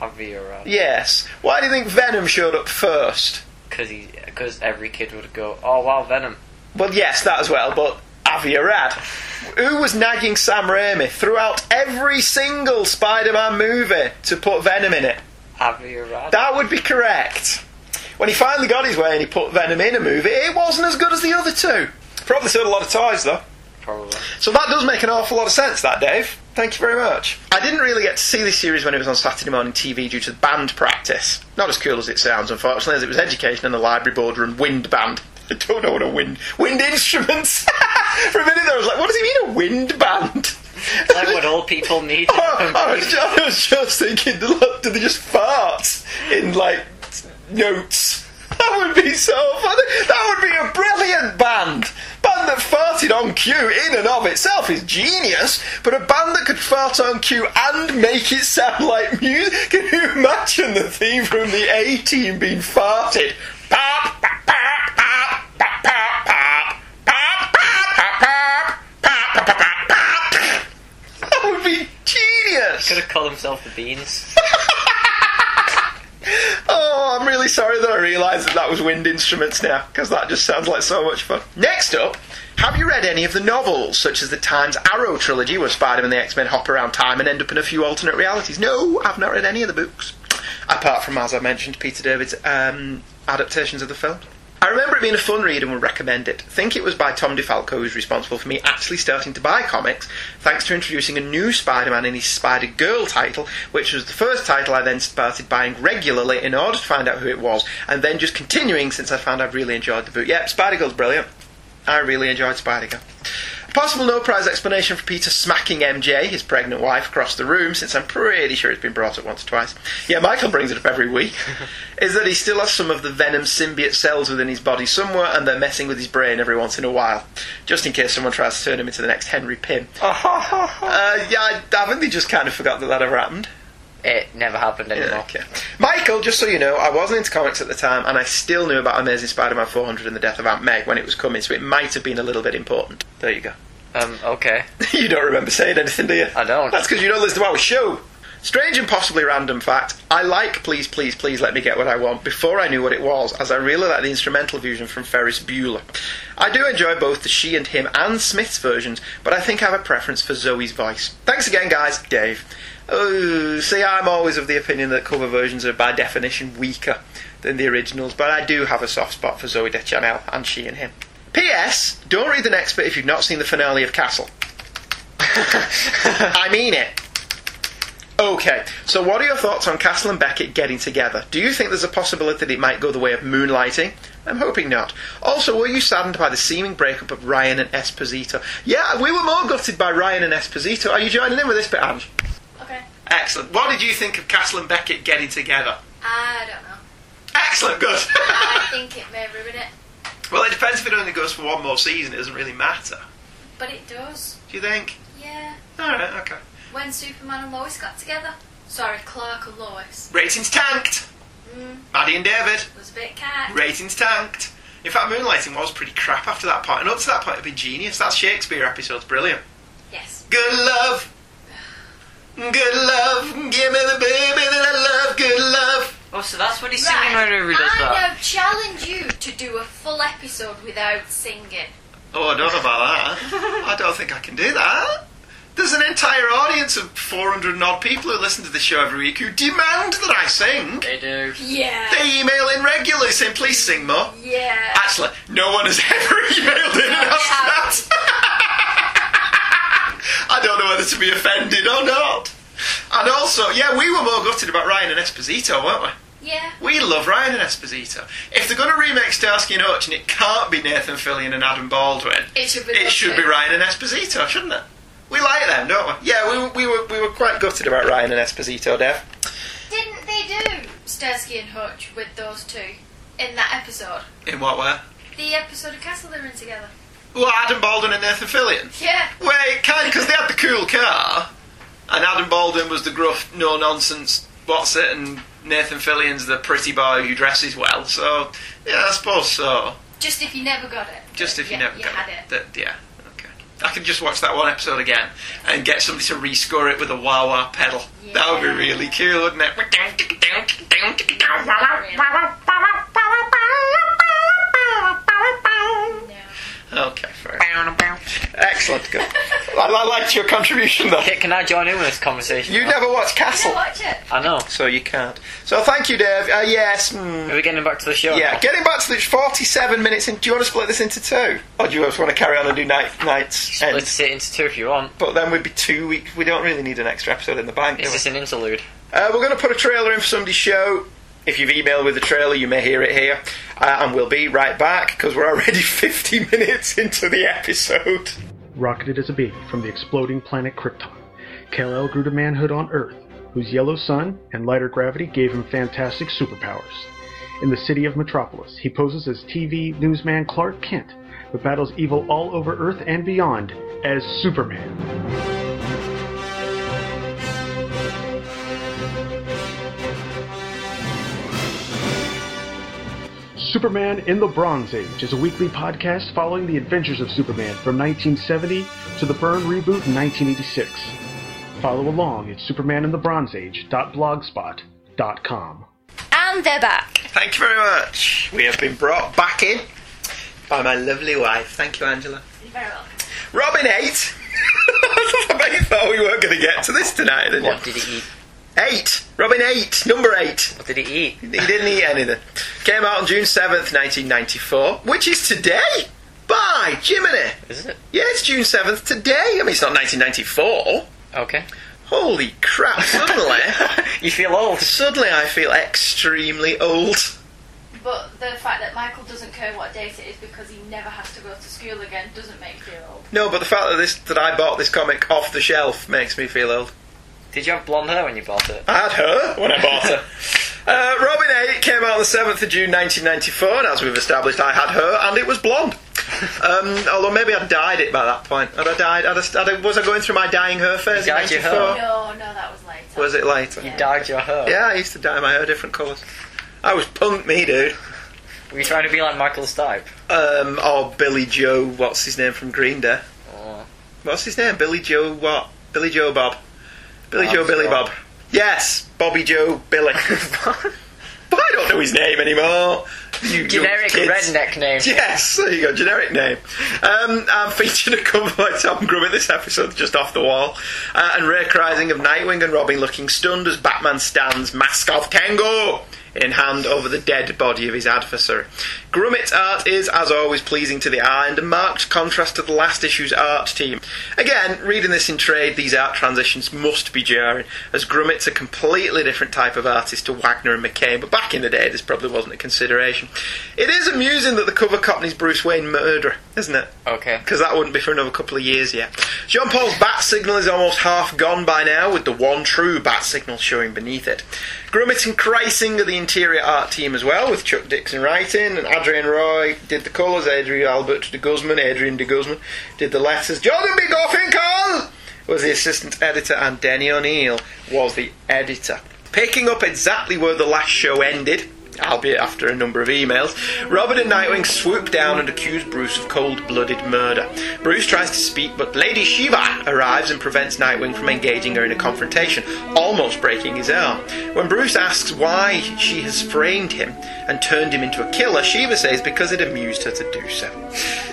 Avi Arad. Yes. Why do you think Venom showed up first? Because every kid would go, oh wow, Venom. Well, yes, that as well, but Avi Arad. Who was nagging Sam Raimi throughout every single Spider Man movie to put Venom in it? Avi Arad. That would be correct. When he finally got his way and he put Venom in a movie, it wasn't as good as the other two. Probably sold a lot of toys though. Probably. So that does make an awful lot of sense, that Dave. Thank you very much. I didn't really get to see this series when it was on Saturday morning TV due to band practice. Not as cool as it sounds, unfortunately, as it was education in the library boardroom wind band. I don't know what a wind wind instruments. For a minute there, I was like, what does he mean a wind band? like what all people need. Oh, I, was just, I was just thinking, do they just fart in like notes? That would be so funny. That would be a brilliant band. Band that farted on cue in and of itself is genius, but a band that could fart on cue and make it sound like music. Can you imagine the theme from the A Team being farted? That would be genius. Could have called himself the Beans. oh, I'm really sorry that I realised that that was wind instruments now, because that just sounds like so much fun. Next up, have you read any of the novels, such as the Times Arrow trilogy, where Spider Man and the X Men hop around time and end up in a few alternate realities? No, I've not read any of the books. Apart from, as I mentioned, Peter David's um, adaptations of the film. I remember it being a fun read and would recommend it. think it was by Tom DeFalco who was responsible for me actually starting to buy comics, thanks to introducing a new Spider-Man in his Spider-Girl title, which was the first title I then started buying regularly in order to find out who it was, and then just continuing since I found I've really enjoyed the book. Yep, Spider-Girl's brilliant. I really enjoyed Spider-Girl. A possible no prize explanation for Peter smacking MJ, his pregnant wife, across the room, since I'm pretty sure it's been brought up once or twice. Yeah, Michael brings it up every week. is that he still has some of the venom symbiote cells within his body somewhere, and they're messing with his brain every once in a while, just in case someone tries to turn him into the next Henry Pym. uh, yeah, I, I think they just kind of forgot that that ever happened. It never happened anymore. Yeah, okay. Michael, just so you know, I wasn't into comics at the time, and I still knew about Amazing Spider-Man 400 and the death of Aunt Meg when it was coming, so it might have been a little bit important. There you go. Um, okay. you don't remember saying anything, do you? I don't. That's because you don't listen to our show. Strange and possibly random fact I like Please, Please, Please Let Me Get What I Want before I knew what it was, as I really like the instrumental version from Ferris Bueller. I do enjoy both the she and him and Smith's versions, but I think I have a preference for Zooey's voice. Thanks again, guys. Dave. Oh, see, I'm always of the opinion that cover versions are by definition weaker than the originals, but I do have a soft spot for Zooey Deschanel and she and him. P.S. Don't read the next bit if you've not seen the finale of Castle. I mean it. Okay, so what are your thoughts on Castle and Beckett getting together? Do you think there's a possibility that it might go the way of moonlighting? I'm hoping not. Also, were you saddened by the seeming breakup of Ryan and Esposito? Yeah, we were more gutted by Ryan and Esposito. Are you joining in with this bit, Ange? Okay. Excellent. What did you think of Castle and Beckett getting together? I don't know. Excellent, good. I think it may ruin it, well, it depends if it only goes for one more season. It doesn't really matter. but it does. Do you think? Yeah. Alright, okay. When Superman and Lois got together. Sorry, Clark and Lois. Ratings tanked. Mm, Maddie and David. was a bit cat. Ratings tanked. In fact, Moonlighting was pretty crap after that part. point, and up to that point, it'd been genius. That Shakespeare episode's brilliant. Yes. Good love. Good love. Give me the baby that I love. Good love. Oh, so that's what he's singing Right. whenever he does I that. now challenge you to do a full episode without singing. Oh, I don't know about that. I don't think I can do that. There's an entire audience of 400 and odd people who listen to the show every week who demand that I sing. They do. Yeah. They email in regularly saying, please sing more. Yeah. Actually, no one has ever emailed in and asked that. I don't know whether to be offended or not. And also, yeah, we were more gutted about Ryan and Esposito, weren't we? Yeah. We love Ryan and Esposito. If they're going to remake Starsky and Hutch and it can't be Nathan Fillion and Adam Baldwin, It should be. it should be Ryan and Esposito, shouldn't it? We like them, don't we? Yeah, we, were- we were we were quite gutted about Ryan and Esposito, Dev. Didn't they do Starsky and Hutch with those two in that episode? In what way? The episode of Castle they were in together. Well, Adam Baldwin and Nathan Fillion. Yeah. Wait, kind because they had the cool car, and Adam Baldwin was the gruff, no nonsense, what's it, and Nathan Fillion's the pretty boy who dresses well. So yeah, I suppose so. Just if you never got it. Just if you Yeah, never you got had it. it. That- yeah, okay. I could just watch that one episode again and get somebody to rescore it with a wah wah pedal. That would be really cool, wouldn't it? No. Okay, fair. Excellent, good. I, I liked your contribution though. Okay, can I join in with this conversation? You never watched Castle. Yeah, watch it. I know. So you can't. So thank you, Dave. Uh, yes. hmm. Are we getting back to the show? Yeah, now? getting back to the 47 minutes in. Do you want to split this into two? Or do you just want to carry on and do night, nights? Let's ends? sit into two if you want. But then we'd be two weeks. We don't really need an extra episode in the bank, do Is we? this an interlude? Uh, we're going to put a trailer in for somebody's show. If you've emailed with the trailer, you may hear it here. Uh, and we'll be right back because we're already 50 minutes into the episode. Rocketed as a baby from the exploding planet Krypton, Kal-El grew to manhood on Earth, whose yellow sun and lighter gravity gave him fantastic superpowers. In the city of Metropolis, he poses as TV newsman Clark Kent, but battles evil all over Earth and beyond as Superman. Superman in the Bronze Age is a weekly podcast following the adventures of Superman from 1970 to the Byrne reboot in 1986. Follow along at supermaninthebronzeage.blogspot.com. And they're back. Thank you very much. We have been brought back in by my lovely wife. Thank you, Angela. You're very welcome. Robin ate. I thought we weren't going to get to this tonight, didn't you? What did he eat? Eight. Robin 8. Number 8. What did he eat? He didn't eat anything. Came out on June 7th, 1994, which is today. By Jiminy. Is it? Yeah, it's June 7th today. I mean, it's not 1994. Okay. Holy crap, suddenly. You feel old. suddenly I feel extremely old. But the fact that Michael doesn't care what date it is because he never has to go to school again doesn't make you feel old. No, but the fact that this that I bought this comic off the shelf makes me feel old. Did you have blonde hair when you bought it? I had her when I bought her. Uh, Robin 8 came out on the 7th of June 1994, and as we've established, I had her, and it was blonde. Um, although maybe I'd dyed it by that point. Had I dyed? Had I, had I, was I going through my dyeing her phase? You in dyed your hair? No, no, that was later. Was it later? You dyed your hair. Yeah, I used to dye my hair different colours. I was punk, me, dude. Were you trying to be like Michael Stipe? Um, or Billie Joe, what's his name from Green Day? Or What's his name? Billy Joe what? Billy Joe Bob. Billy Joe Billy Bob. Yes, Bobby Joe Billy. but I don't know his name anymore. You Generic redneck name. Yes, there you go, generic name. Um, I'm featuring a cover by Tom Grummett this episode, just off the wall, uh, and Ray Kryssing of Nightwing and Robin looking stunned as Batman stands, mask off Tengu, in hand over the dead body of his adversary. Grummett's art is, as always, pleasing to the eye and a marked contrast to the last issue's art team. Again, reading this in trade, these art transitions must be jarring, as Grummett's a completely different type of artist to Wagner and McCain, but back in the day this probably wasn't a consideration. It is amusing that the cover copies Bruce Wayne murderer, isn't it? Okay. because that wouldn't be for another couple of years yet. Jean Paul's bat signal is almost half gone by now, with the one true bat signal showing beneath it. Grummett and Kryssing are the interior art team as well, with Chuck Dixon writing, and Adrienne Roy did the colours, Adrian Albert de Guzman, Adrian de Guzman did the letters, Jordan B. Gorfinkel was the assistant editor, and Denny O'Neil was the editor. Picking up exactly where the last show ended, albeit after a number of emails, Robin and Nightwing swoop down and accuse Bruce of cold blooded murder. Bruce tries to speak, but Lady Shiva arrives and prevents Nightwing from engaging her in a confrontation, almost breaking his arm. When Bruce asks why she has framed him and turned him into a killer, Shiva says because it amused her to do so.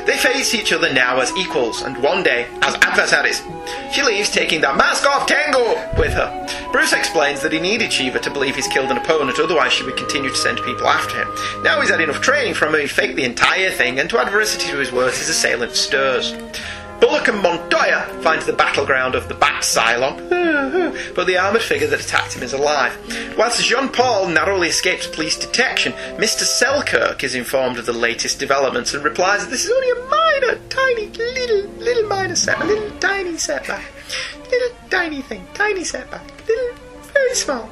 They face each other now as equals, and one day as adversaries. She leaves, taking the mask off Tengu with her. Bruce explains that he needed Shiva to believe he's killed an opponent, otherwise she would continue to send people after him. Now he's had enough training from her, he faked the entire thing, and to add veracity to his words, his assailant stirs. Bullock and Montoya find the battleground of the Bat Cylon, but the armoured figure that attacked him is alive. Whilst Jean Paul narrowly escapes police detection, Mr. Selkirk is informed of the latest developments and replies that this is only a minor, tiny, little, little minor setback, little tiny setback, little tiny thing, tiny setback, little, very small.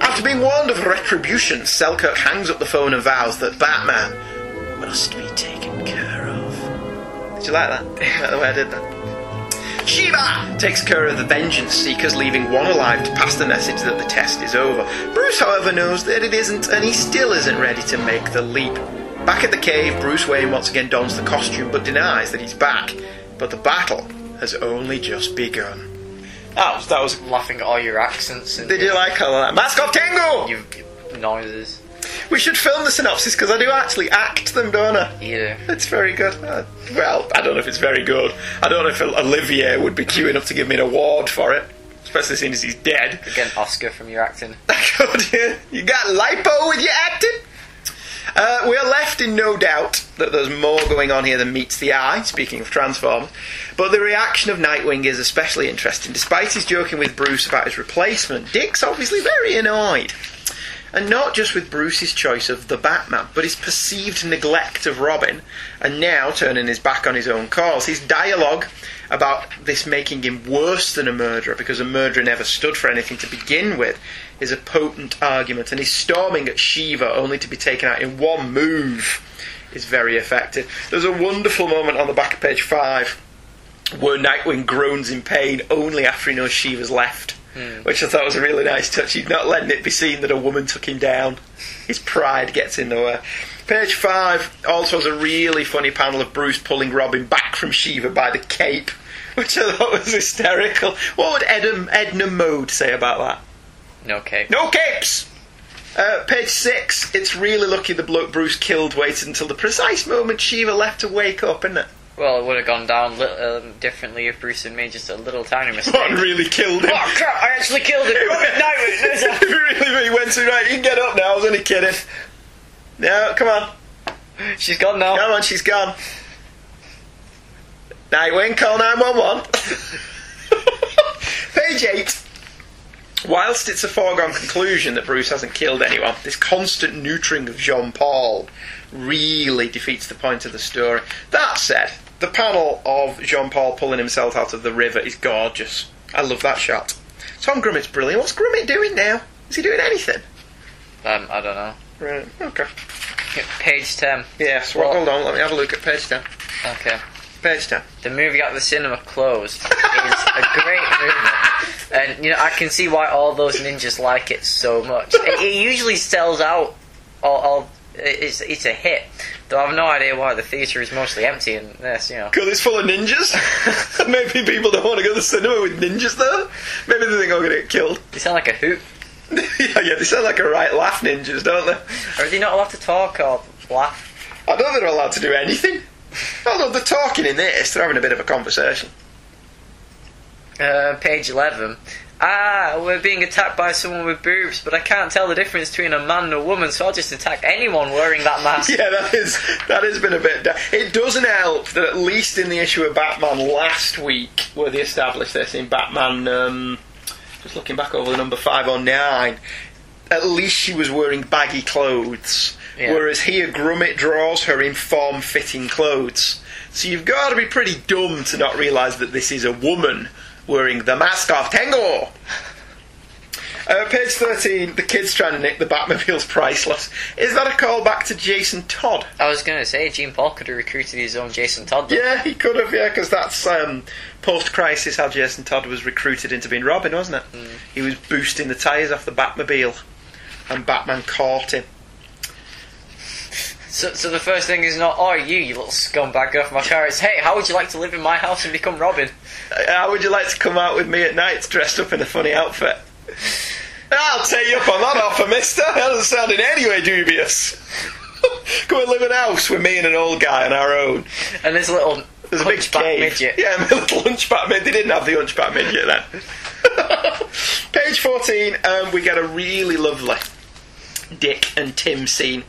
After being warned of retribution, Selkirk hangs up the phone and vows that Batman must be taken care of. Did you like that? like the way I did that? Shiva takes care of the vengeance seekers, leaving one alive to pass the message that the test is over. Bruce, however, knows that it isn't, and he still isn't ready to make the leap. Back at the cave, Bruce Wayne once again dons the costume but denies that he's back. But the battle has only just begun. That was, that was. Laughing at all your accents and Did you like all that? Mask of Tengu! your noises. We should film the synopsis because I do actually act them, don't I? Yeah. It's very good. Uh, well, I don't know if it's very good. I don't know if Olivier would be queuing up to give me an award for it, especially seeing as he's dead. Again, Oscar from your acting. God, yeah. You got lipo with your acting? Uh, we are left in no doubt that there's more going on here than meets the eye, speaking of Transformers. But the reaction of Nightwing is especially interesting. Despite his joking with Bruce about his replacement, Dick's obviously very annoyed. And not just with Bruce's choice of the Batman, but his perceived neglect of Robin, and now turning his back on his own cause. His dialogue about this making him worse than a murderer, because a murderer never stood for anything to begin with, is a potent argument, and his storming at Shiva only to be taken out in one move is very effective. There's a wonderful moment on the back of page five where Nightwing groans in pain only after he knows Shiva's left. Hmm. Which I thought was a really nice touch. He's not letting it be seen that a woman took him down. His pride gets in the way. Page 5 also has a really funny panel of Bruce pulling Robin back from Shiva by the cape, which I thought was hysterical. What would Edna, Edna Mode say about that? No cake. No capes! Uh, page 6, it's really lucky the bloke Bruce killed waited until the precise moment Shiva left to wake up, isn't it? Well, it would have gone down li- um, differently if Bruce had made just a little tiny mistake. What really killed him? Oh crap! I actually killed him. If he really, he went to right. You can get up now. I was only kidding. No, come on, She's gone now. come on. She's gone. Nightwing, call nine one one. Page eight. Whilst it's a foregone conclusion that Bruce hasn't killed anyone, this constant neutering of Jean Paul really defeats the point of the story. That said, the panel of Jean Paul pulling himself out of the river is gorgeous. I love that shot. Tom Grummett's brilliant. What's Grummett doing now? Is he doing anything? Um, I don't know. Right, okay. Page ten. Yes, well, Well- hold on, let me have a look at page 10. Okay. 10. The movie at the cinema closed is a great movie, and you know I can see why all those ninjas like it so much. It, it usually sells out. All, all it's it's a hit, Though I've no idea why the theatre is mostly empty in this, you know. Because it's full of ninjas. Maybe people don't want to go to the cinema with ninjas though. Maybe they think I'm going to get killed. They sound like a hoot. yeah, yeah, they sound like a right laugh ninjas, don't they? Are they not allowed to talk or laugh? I don't think they're allowed to do anything. Although they're talking in this, they're having a bit of a conversation. Uh, page 11. Ah, we're being attacked by someone with boobs, but I can't tell the difference between a man and a woman, so I'll just attack anyone wearing that mask. Yeah, that is that has been a bit. Da- it doesn't help that at least in the issue of Batman last week, where they established this in Batman, um, just looking back over the number five or nine, at least she was wearing baggy clothes, Yeah. whereas here Grummett draws her in form-fitting clothes. So you've got to be pretty dumb to not realise that this is a woman wearing the mask of Tengu. Uh, page 13, the kid's trying to nick the Batmobile's priceless. Is that a callback to Jason Todd? I was going to say, Jean Paul could have recruited his own Jason Todd. Yeah, he could have, yeah, because that's um, post crisis how Jason Todd was recruited into being Robin, wasn't it? He was boosting the tyres off the Batmobile, and Batman caught him. So, so the first thing is not, oh, you, you little scumbag, get off my car. It's, hey, how would you like to live in my house and become Robin? How would you like to come out with me at night dressed up in a funny outfit? I'll take you up on that offer, mister. That doesn't sound in any way dubious. Come and live in a house with me and an old guy on our own. And this little There's a big cave. midget. Yeah, my little hunchback midget. They didn't have the hunchback midget then. Page 14, um, we get a really lovely Dick and Tim scene.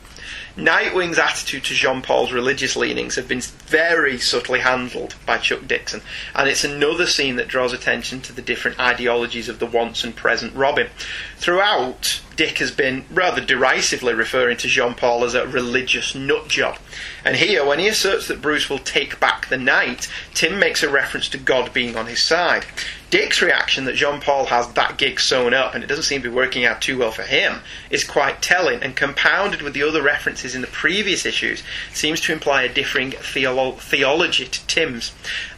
Nightwing's attitude to Jean Paul's religious leanings have been very subtly handled by Chuck Dixon, and it's another scene that draws attention to the different ideologies of the once and present Robin. Throughout, Dick has been rather derisively referring to Jean Paul as a religious nutjob. And here, when he asserts that Bruce will take back the night, Tim makes a reference to God being on his side. Dick's reaction that Jean Paul has that gig sewn up and it doesn't seem to be working out too well for him is quite telling, and compounded with the other references in the previous issues, seems to imply a differing theolo- theology to Tim's.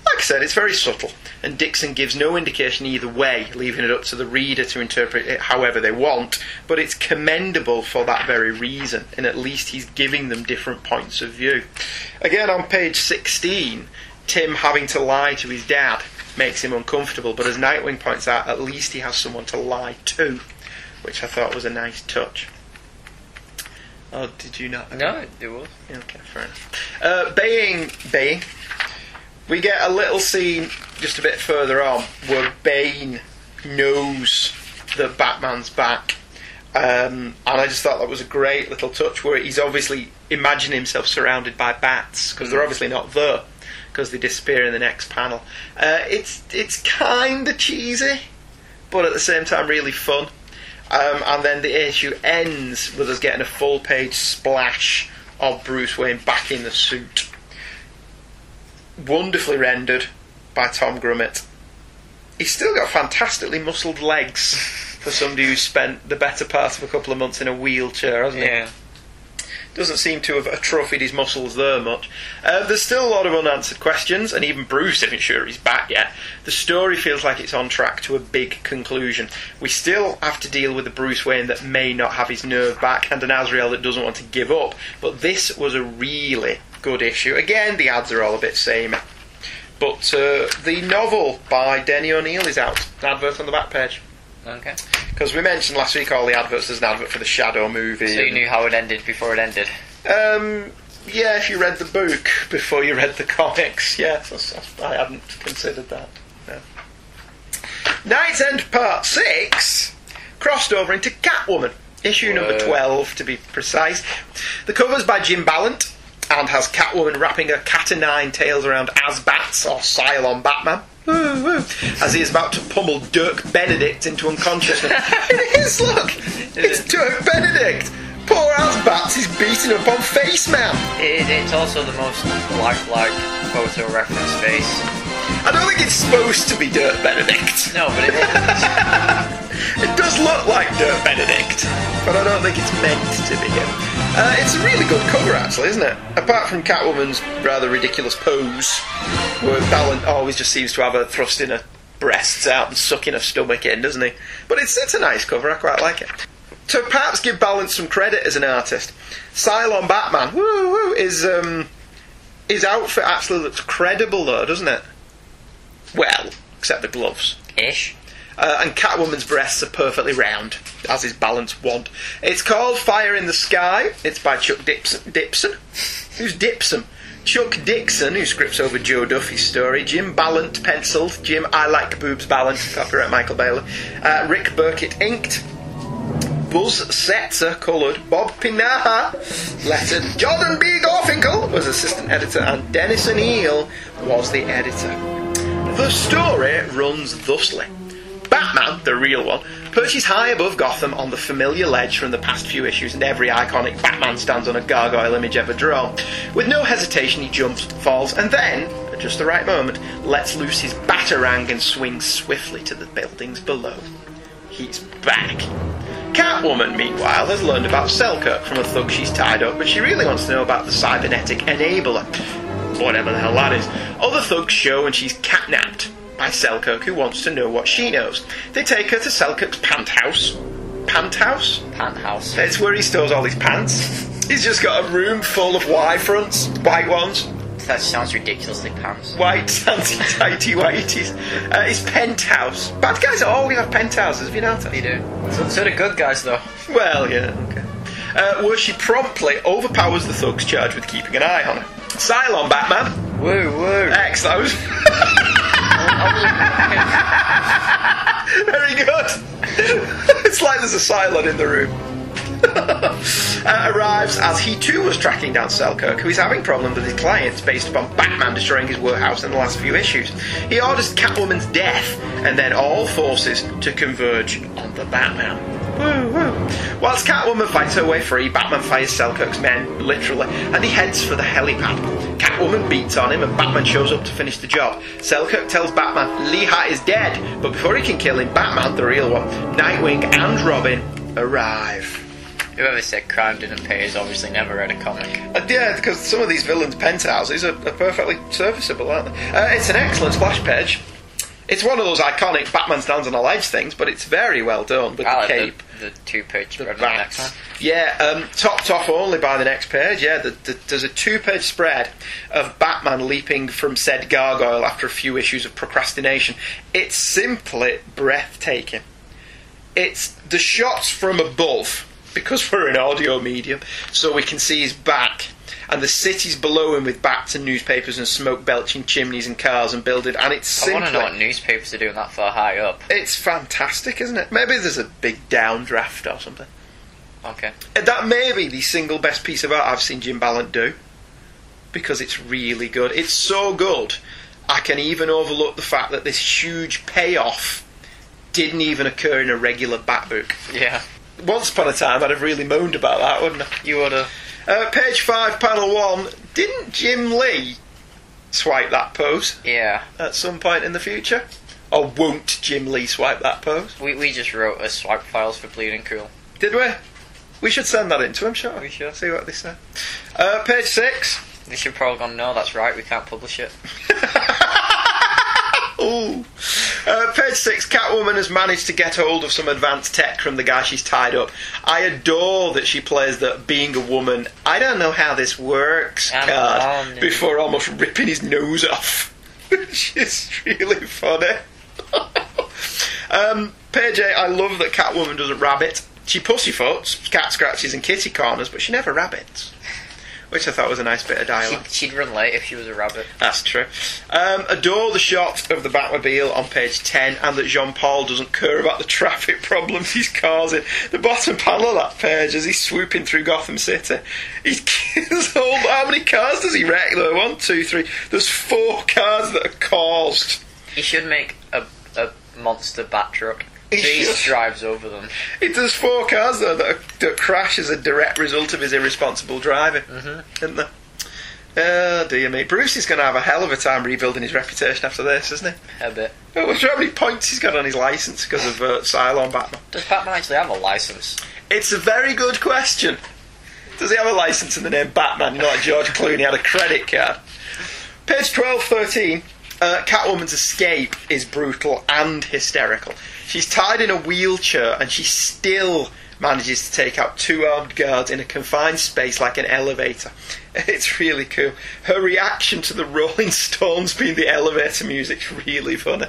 Like I said, it's very subtle, and Dixon gives no indication either way, leaving it up to the reader to interpret it however they want, but it's commendable for that very reason, and at least he's giving them different points of view. Again, on page 16, Tim having to lie to his dad makes him uncomfortable, but as Nightwing points out, at least he has someone to lie to, which I thought was a nice touch. Oh, did you not? No, it was. Okay, fair enough. Uh, baying, baying. We get a little scene just a bit further on where Bane knows that Batman's back. Um, and I just thought that was a great little touch where he's obviously imagining himself surrounded by bats because they're obviously not there because they disappear in the next panel. Uh, it's it's kind of cheesy, but at the same time really fun. Um, and then the issue ends with us getting a full page splash of Bruce Wayne back in the suit. Wonderfully rendered by Tom Grummett. He's still got fantastically muscled legs for somebody who's spent the better part of a couple of months in a wheelchair, hasn't he? Yeah. Doesn't seem to have atrophied his muscles there much. Uh, there's still a lot of unanswered questions, and even Bruce isn't sure he's back yet. The story feels like it's on track to a big conclusion. We still have to deal with a Bruce Wayne that may not have his nerve back, and an Azrael that doesn't want to give up. But this was a really good issue. Again, the ads are all a bit samey. But uh, the novel by Denny O'Neil is out. Advert on the back page. Okay. Because we mentioned last week all the adverts. There's an advert for the Shadow movie. So you and- knew how it ended before it ended. Um, yeah, if you read the book before you read the comics, yes, that's- that's- I hadn't considered that. No. KnightsEnd Part 6 crossed over into Catwoman, issue number 12 to be precise. The cover's by Jim Balent and has Catwoman wrapping her cat o' nine tails around AzBats or Cylon Batman. As he is about to pummel Dirk Benedict into unconsciousness. it is, look! It's Dirk Benedict! Poor AzBats is beating up on Face Man! It, it's also the most lifelike photo reference face. I don't think it's supposed to be Dirk Benedict. No, but it is. It does look like Dirk Benedict, but I don't think it's meant to be him. Uh, it's a really good cover, actually, isn't it? Apart from Catwoman's rather ridiculous pose, where Balent always just seems to have her thrusting her breasts out and sucking her stomach in, doesn't he? But it's it's a nice cover. I quite like it. to perhaps give Balance some credit as an artist, Cylon Batman woo, woo, is um, his outfit actually looks credible though, doesn't it? Well, except the gloves. Ish. Uh, and Catwoman's breasts are perfectly round, as is Balent's want. It's called Fire in the Sky. It's by Chuck Dixon. Dixon? Who's Dixon? Chuck Dixon, who scripts over Jo Duffy's story. Jim Balent penciled. Jim I Like Boobs Balent, copyright Michael Baylor. Uh, Rick Burchett inked. Buzz Setzer coloured. Bob Pinaha lettered. Jordan B. Gorfinkel was assistant editor, and Dennis O'Neil was the editor. The story runs thusly. Batman, the real one, perches high above Gotham on the familiar ledge from the past few issues, and every iconic Batman stands on a gargoyle image ever drawn. With no hesitation, he jumps, falls, and then, at just the right moment, lets loose his batarang and swings swiftly to the buildings below. He's back. Catwoman, meanwhile, has learned about Selkirk from a thug she's tied up, but she really wants to know about the cybernetic enabler. Whatever the hell that is. Other thugs show and she's catnapped by Selkirk, who wants to know what she knows. They take her to Selkirk's pant house. Pant house? Pant house. It's where he stores all his pants. He's just got a room full of Y fronts, white ones, That sounds ridiculously pants. white anti tighty whities. Uh, his penthouse. Bad guys always have penthouses, have you noticed? They do. So, so do good guys, though. Well, yeah, okay. Uh, where she promptly overpowers the thugs charged with keeping an eye on her. Cylon Batman. Woo, woo. X, that was very good. it's like there's a Cylon in the room. uh, arrives as he too was tracking down Selkirk, who is having problems with his clients based upon Batman destroying his warehouse in the last few issues. He orders Catwoman's death, and then all forces to converge on the Batman. Woo, woo. Whilst Catwoman fights her way free, Batman fires Selkirk's men, literally, and he heads for the helipad. Catwoman beats on him, and Batman shows up to finish the job. Selkirk tells Batman Lee Hat is dead, but before he can kill him, Batman, the real one, Nightwing, and Robin arrive. Whoever said crime didn't pay has obviously never read a comic. Uh, yeah, because some of these villains' penthouses are, are perfectly serviceable, aren't they? Uh, it's an excellent splash page. It's one of those iconic Batman stands on a ledge things, but it's very well done with I the like cape. the, the two page the spread on the next one. Yeah, um, topped off only by the next page. Yeah, the, the, there's a two-page spread of Batman leaping from said gargoyle after a few issues of procrastination. It's simply breathtaking. It's the shots from above because we're an audio medium, so we can see his back. And the city's below him with bats and newspapers and smoke belching chimneys and cars and buildings, and it's I want to know what newspapers are doing that far high up. it's fantastic, isn't it? Maybe there's a big downdraft or something. Okay. Uh, that may be the single best piece of art I've seen Jim Balent do because it's really good. It's so good, I can even overlook the fact that this huge payoff didn't even occur in a regular Bat book. Yeah. Once upon a time, I'd have really moaned about that, wouldn't I? You would have. Uh, page 5, panel 1. Didn't Jim Lee swipe that pose Yeah. at some point in the future? Or won't Jim Lee swipe that pose? We, we just wrote a swipe files for Bleeding Cool. Did we? We should send that in to him, sure. We should. See what they say. Uh, page 6. They should probably gone, no, that's right, we can't publish it. Ooh. Uh, page six. Catwoman has managed to get hold of some advanced tech from the guy she's tied up. I adore that she plays that being a woman. I don't know how this works I'm card before almost ripping his nose off. She's really funny. um, page eight. I love that Catwoman doesn't rabbit. She pussyfoots, cat scratches, and kitty corners, but she never rabbits. Which I thought was a nice bit of dialogue. She'd, she'd run late if she was a rabbit. That's true. Um, adore the shot of the Batmobile on page 10 and that Jean Paul doesn't care about the traffic problems he's causing. The bottom panel of that page as he's swooping through Gotham City. He kills all. How many cars does he wreck though? One, two, three. There's four cars that are caused. He should make a, a monster bat truck. He So he should. drives over them. It does four cars though that, that crash as a direct result of his irresponsible driving, mm-hmm. isn't there? Oh dear me. Bruce is going to have a hell of a time rebuilding his reputation after this, isn't he? A bit. I wonder how many points he's got on his license because of uh, Cylon Batman. Does Batman actually have a license? It's a very good question. Does he have a license in the name Batman? You know, like George Clooney had a credit card. Page 12, 13. Uh, Catwoman's escape is brutal and hysterical. She's tied in a wheelchair and she still manages to take out two armed guards in a confined space like an elevator. It's really cool. Her reaction to the Rolling Stones being the elevator music's really funny.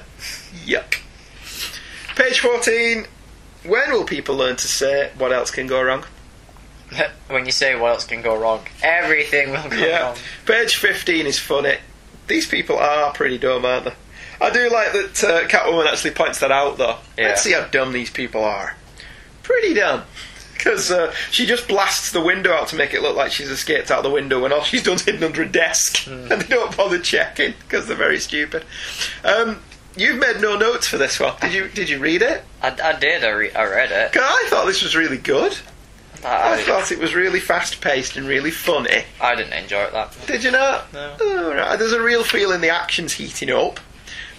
Yuck. Page 14. When will people learn to say what else can go wrong? when you say what else can go wrong, everything will go Yeah. wrong. Page 15 is funny. These people are pretty dumb, aren't they? I do like that uh, Catwoman actually points that out, though. Yeah. Let's see how dumb these people are. Pretty dumb. Because uh, she just blasts the window out to make it look like she's escaped out the window when all she's done is hidden under a desk. And they don't bother checking because they're very stupid. Um, you've made no notes for this one. Did you Did you read it? I, I did. I, re- I read it. I thought this was really good. I I, thought it was really fast paced and really funny. I didn't enjoy it that. much. Did you not? No. Oh, right. There's a real feeling the action's heating up.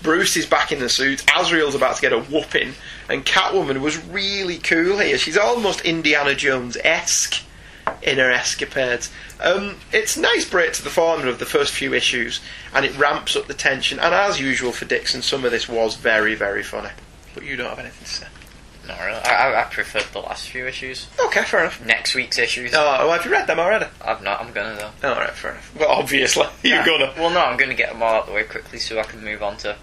Bruce is back in the suit. Azrael's about to get a whooping, and Catwoman was really cool here. She's almost Indiana Jones esque in her escapades. Um, it's a nice break to the formula of the first few issues, and it ramps up the tension. And as usual for Dixon, some of this was very, very funny. But you don't have anything to say. Not really. I, I, preferred the last few issues. Okay, fair enough. Next week's issues. Oh, well, have you read them already? I've not. I'm gonna though. All right, fair enough. Well, obviously, you're gonna. Well, no, I'm gonna get them all out of the way quickly so I can move on to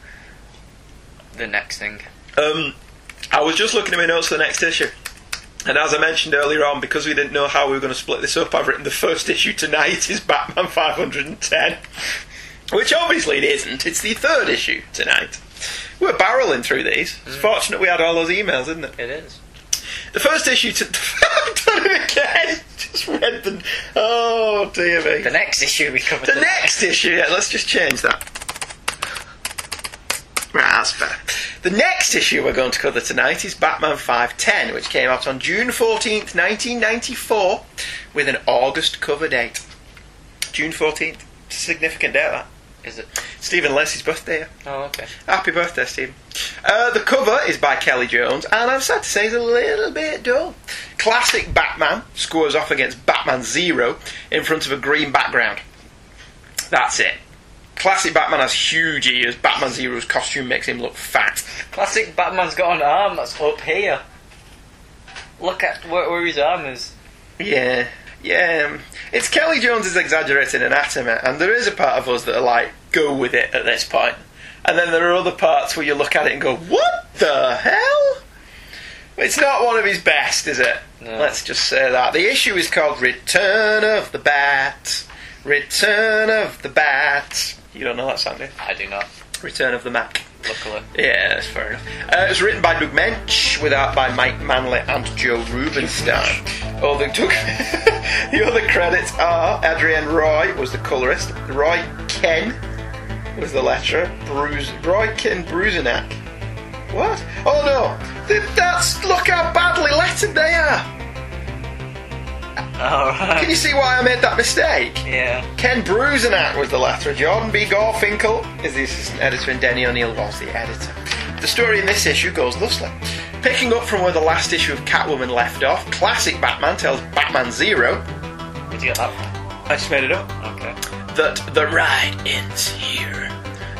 the next thing. Um, I was just looking at my notes for the next issue. And as I mentioned earlier on, because we didn't know how we were going to split this up, I've written the first issue tonight is Batman 510. Which obviously it isn't. It's the third issue tonight. We're barreling through these. It's mm. fortunate we had all those emails, isn't it? It is. The first issue to. I've done it again! Just read the. Oh, dear me. The next issue we covered. The tonight. next issue, yeah, let's just change that. Right, that's better. The next issue we're going to cover tonight is Batman 510, which came out on June 14th, 1994, with an August cover date. June 14th. It's a significant date, that. Is it? Stephen Lacey's birthday. Oh, okay. Happy birthday, Stephen. Uh, the cover is by Kelly Jones, and I'm sad to say it's a little bit dull. Classic Batman scores off against Batman Zero in front of a green background. That's it. Classic Batman has huge ears. Batman Zero's costume makes him look fat. Classic Batman's got an arm that's up here. Look at where, where his arm is. Yeah, yeah. um, It's Kelly Jones's exaggerated anatomy, and there is a part of us that are like, go with it at this point. And then there are other parts where you look at it and go, what the hell? It's not one of his best, is it? No. Let's just say that. The issue is called Return of the Bat. Return of the Bat. You don't know that you? I do not. Return of the Mac. Luckily. Yeah, that's fair enough. Uh, it was written by Doug Moench, with art by Mike Manley and Joe Rubinstein. Oh, the, the other credits are Adrienne Roy was the colorist, Roy Ken was the letterer, Bruce, Roy Ken. What? Oh no! That's look how badly lettered they are. Alright. Can you see why I made that mistake? Yeah. Ken Bruzenak was the letterer. Jordan B. Gorfinkel is the assistant editor, and Denny O'Neil was the editor. The story in this issue goes thusly. Picking up from where the last issue of Catwoman left off, classic Batman tells Batman Zero, Where'd you get that from? I just made it up, Okay. that the ride ends here.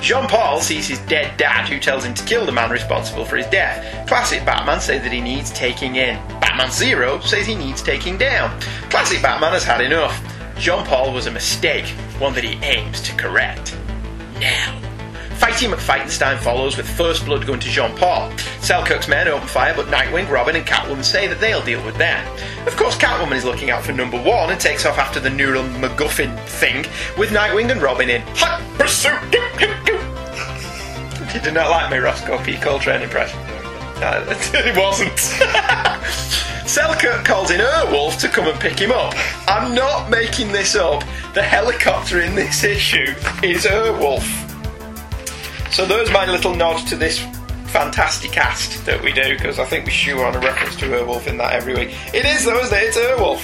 Jean Paul sees his dead dad, who tells him to kill the man responsible for his death. Classic Batman says that he needs taking in. Batman Zero says he needs taking down. Classic Batman has had enough. Jean Paul was a mistake, one that he aims to correct. Now. Fighty McFightenstein follows with first blood going to Jean Paul. Selkirk's men open fire, but Nightwing, Robin, and Catwoman say that they'll deal with them. Of course, Catwoman is looking out for number one and takes off after the neural MacGuffin thing, with Nightwing and Robin in hot pursuit. You did not like my Roscoe P. Coltrane impression. No, it wasn't. Selkirk calls in Airwolf to come and pick him up. I'm not making this up. The helicopter in this issue is Airwolf. So there's my little nod to this fantastic cast that we do, because I think we shoe on a reference to Airwolf in that every week. It is though, isn't it? It's Airwolf.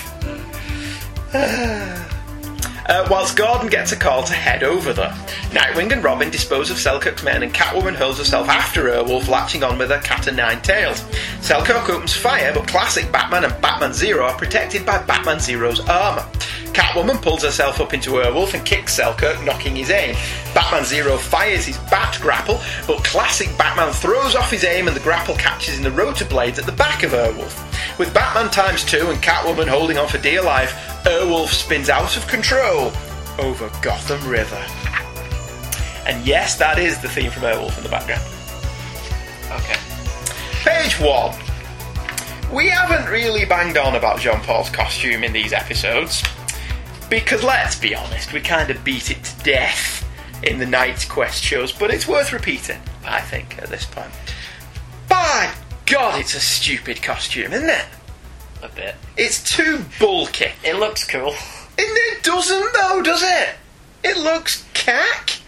Uh, whilst Gordon gets a call to head over there, Nightwing and Robin dispose of Selkirk's men and Catwoman hurls herself after Airwolf, latching on with her cat o' nine tails. Selkirk opens fire, but classic Batman and Batman Zero are protected by Batman Zero's armour. Catwoman pulls herself up into Airwolf and kicks Selkirk, knocking his aim. Batman Zero fires his bat grapple, but classic Batman throws off his aim and the grapple catches in the rotor blades at the back of Airwolf. With Batman times two and Catwoman holding on for dear life, Airwolf spins out of control over Gotham River. And yes, that is the theme from Airwolf in the background. Okay. Page one. We haven't really banged on about Jean Paul's costume in these episodes. Because let's be honest, we kind of beat it to death in the KnightsQuest shows, but it's worth repeating, I think, at this point. By God, it's a stupid costume, isn't it? A bit. It's too bulky. It looks cool. It doesn't, though, does it? It looks cack.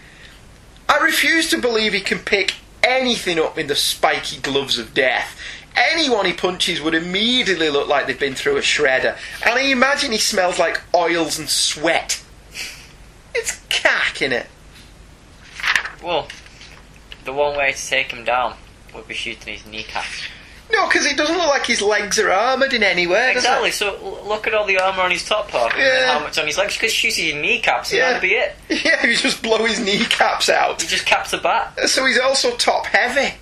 I refuse to believe he can pick anything up in the spiky gloves of death. Anyone he punches would immediately look like they've been through a shredder. And I imagine he smells like oils and sweat. It's cack, innit? Well, the one way to take him down would be shooting his kneecaps. No, because it doesn't look like his legs are armoured in any way. Exactly. So l- look at all the armor on his top part and Yeah. how much on his legs. Because shoots his kneecaps, and Yeah. that'd be it. Yeah, you just blow his kneecaps out. He just caps a bat, So he's also top heavy.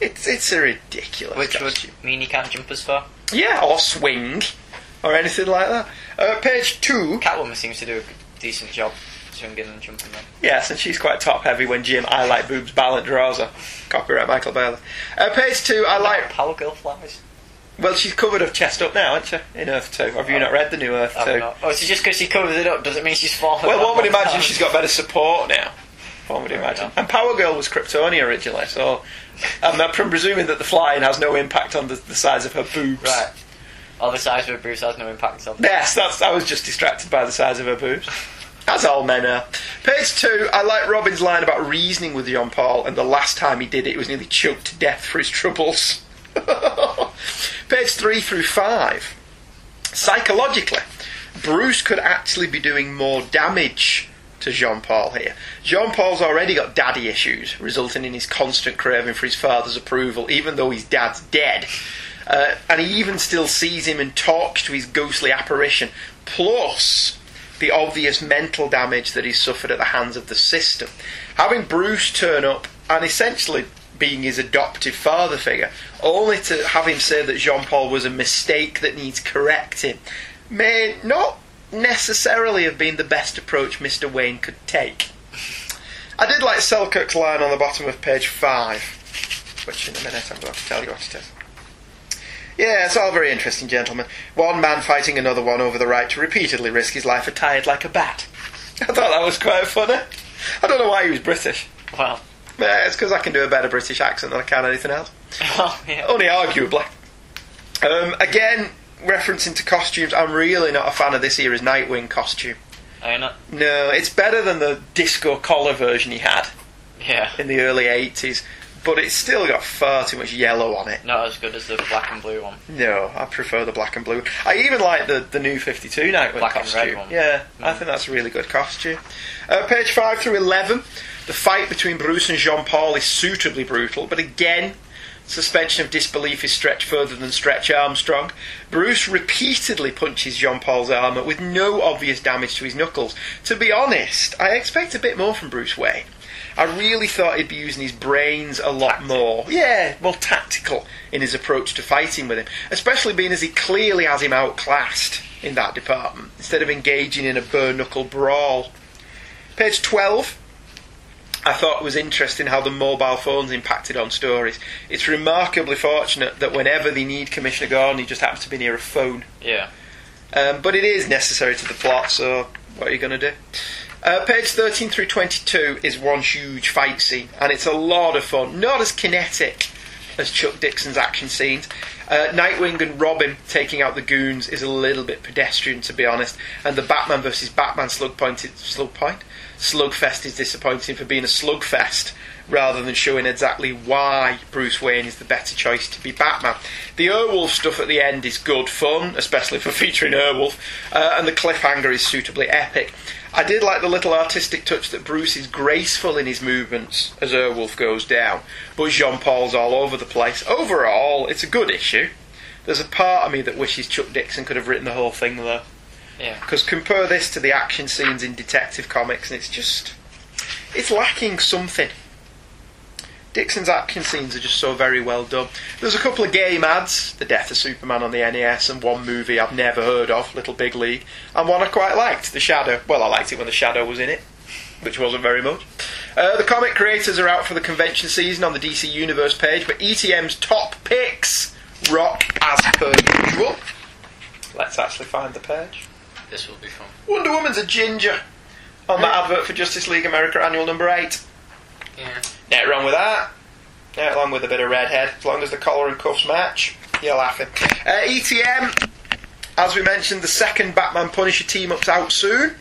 It's it's a ridiculous which would mean he can't jump as far. Yeah, or swing, or anything like that. Uh, page two. Catwoman seems to do a decent job swinging and jumping. Yes, and she's quite top heavy when Jim I like boobs Balent draws her. Copyright Michael Bailey. Uh, page two. I like. Power Girl flies. Well, she's covered her chest up now, isn't she? In Earth two. Have you not read the new Earth two? Oh, so just because she covers it up doesn't mean she's falling. Well, one would imagine time. she's got better support now. One would imagine. And Power Girl was Kryptonia originally, so I'm I'm presuming that the flying has no impact on the, the size of her boobs. Right. All the size of her boobs has no impact on. Yes, that's. I was just distracted by the size of her boobs. As all men are. Page two, I like Robin's line about reasoning with Jean Paul, and the last time he did it, he was nearly choked to death for his troubles. Page three through five. Psychologically, Bruce could actually be doing more damage to Jean Paul here. Jean Paul's already got daddy issues, resulting in his constant craving for his father's approval, even though his dad's dead. Uh, and he even still sees him and talks to his ghostly apparition. Plus, the obvious mental damage that he's suffered at the hands of the system. Having Bruce turn up and essentially being his adoptive father figure, only to have him say that Jean Paul was a mistake that needs correcting, may not necessarily have been the best approach Mr. Wayne could take. I did like Selkirk's line on the bottom of page 5, which in a minute I'm going to tell you what it is. Yeah, it's all very interesting, gentlemen. One man fighting another one over the right to repeatedly risk his life attired like a bat. I thought that was quite funny. I don't know why he was British. Well, Yeah, it's because I can do a better British accent than I can anything else. oh, yeah. Only arguably. Um, again, referencing to costumes, I'm really not a fan of this era's Nightwing costume. Are you not? No, it's better than the disco collar version he had Yeah. in the early 80s, but it's still got far too much yellow on it. Not as good as the black and blue one. No, I prefer the black and blue. I even like the, the new 52 Nightwing Black and costume. red one. Yeah, I Mm. think that's a really good costume. Uh, page 5 through 11. The fight between Bruce and Jean Paul is suitably brutal, but again, suspension of disbelief is stretched further than Stretch Armstrong. Bruce repeatedly punches Jean Paul's armour with no obvious damage to his knuckles. To be honest, I expect a bit more from Bruce Wayne. I really thought he'd be using his brains a lot more. Yeah, more tactical in his approach to fighting with him, especially being as he clearly has him outclassed in that department, instead of engaging in a bare knuckle brawl. Page 12. I thought it was interesting how the mobile phones impacted on stories. It's remarkably fortunate that whenever they need Commissioner Gordon, he just happens to be near a phone. Yeah. Um, but it is necessary to the plot, so what are you going to do? Uh, page 13 through 22 is one huge fight scene, and it's a lot of fun. Not as kinetic as Chuck Dixon's action scenes. Uh, Nightwing and Robin taking out the goons is a little bit pedestrian, to be honest, and the Batman versus Batman slug point, slug point? Slugfest is disappointing for being a slugfest rather than showing exactly why Bruce Wayne is the better choice to be Batman. The Airwolf stuff at the end is good fun, especially for featuring Airwolf, uh, and the cliffhanger is suitably epic. I did like the little artistic touch that Bruce is graceful in his movements as Airwolf goes down, but Jean Paul's all over the place. Overall, it's a good issue. There's a part of me that wishes Chuck Dixon could have written the whole thing though. Yeah. Because compare this to the action scenes in Detective Comics, and it's just it's lacking something. Dixon's action scenes are just so very well done. There's a couple of game ads, The Death of Superman on the NES, and one movie I've never heard of, Little Big League, and one I quite liked, The Shadow. Well, I liked it when The Shadow was in it, which wasn't very much. Uh, the comic creators are out for the convention season on the DC Universe page, but ETM's top picks rock as per usual. Let's actually find the page. This will be fun. Wonder Woman's a ginger on the advert for Justice League America Annual Number 8. Yeah. Nothing wrong with that. Yeah, along with a bit of redhead, as long as the collar and cuffs match, you're laughing. Uh, ETM, as we mentioned, the second Batman Punisher team up's out soon.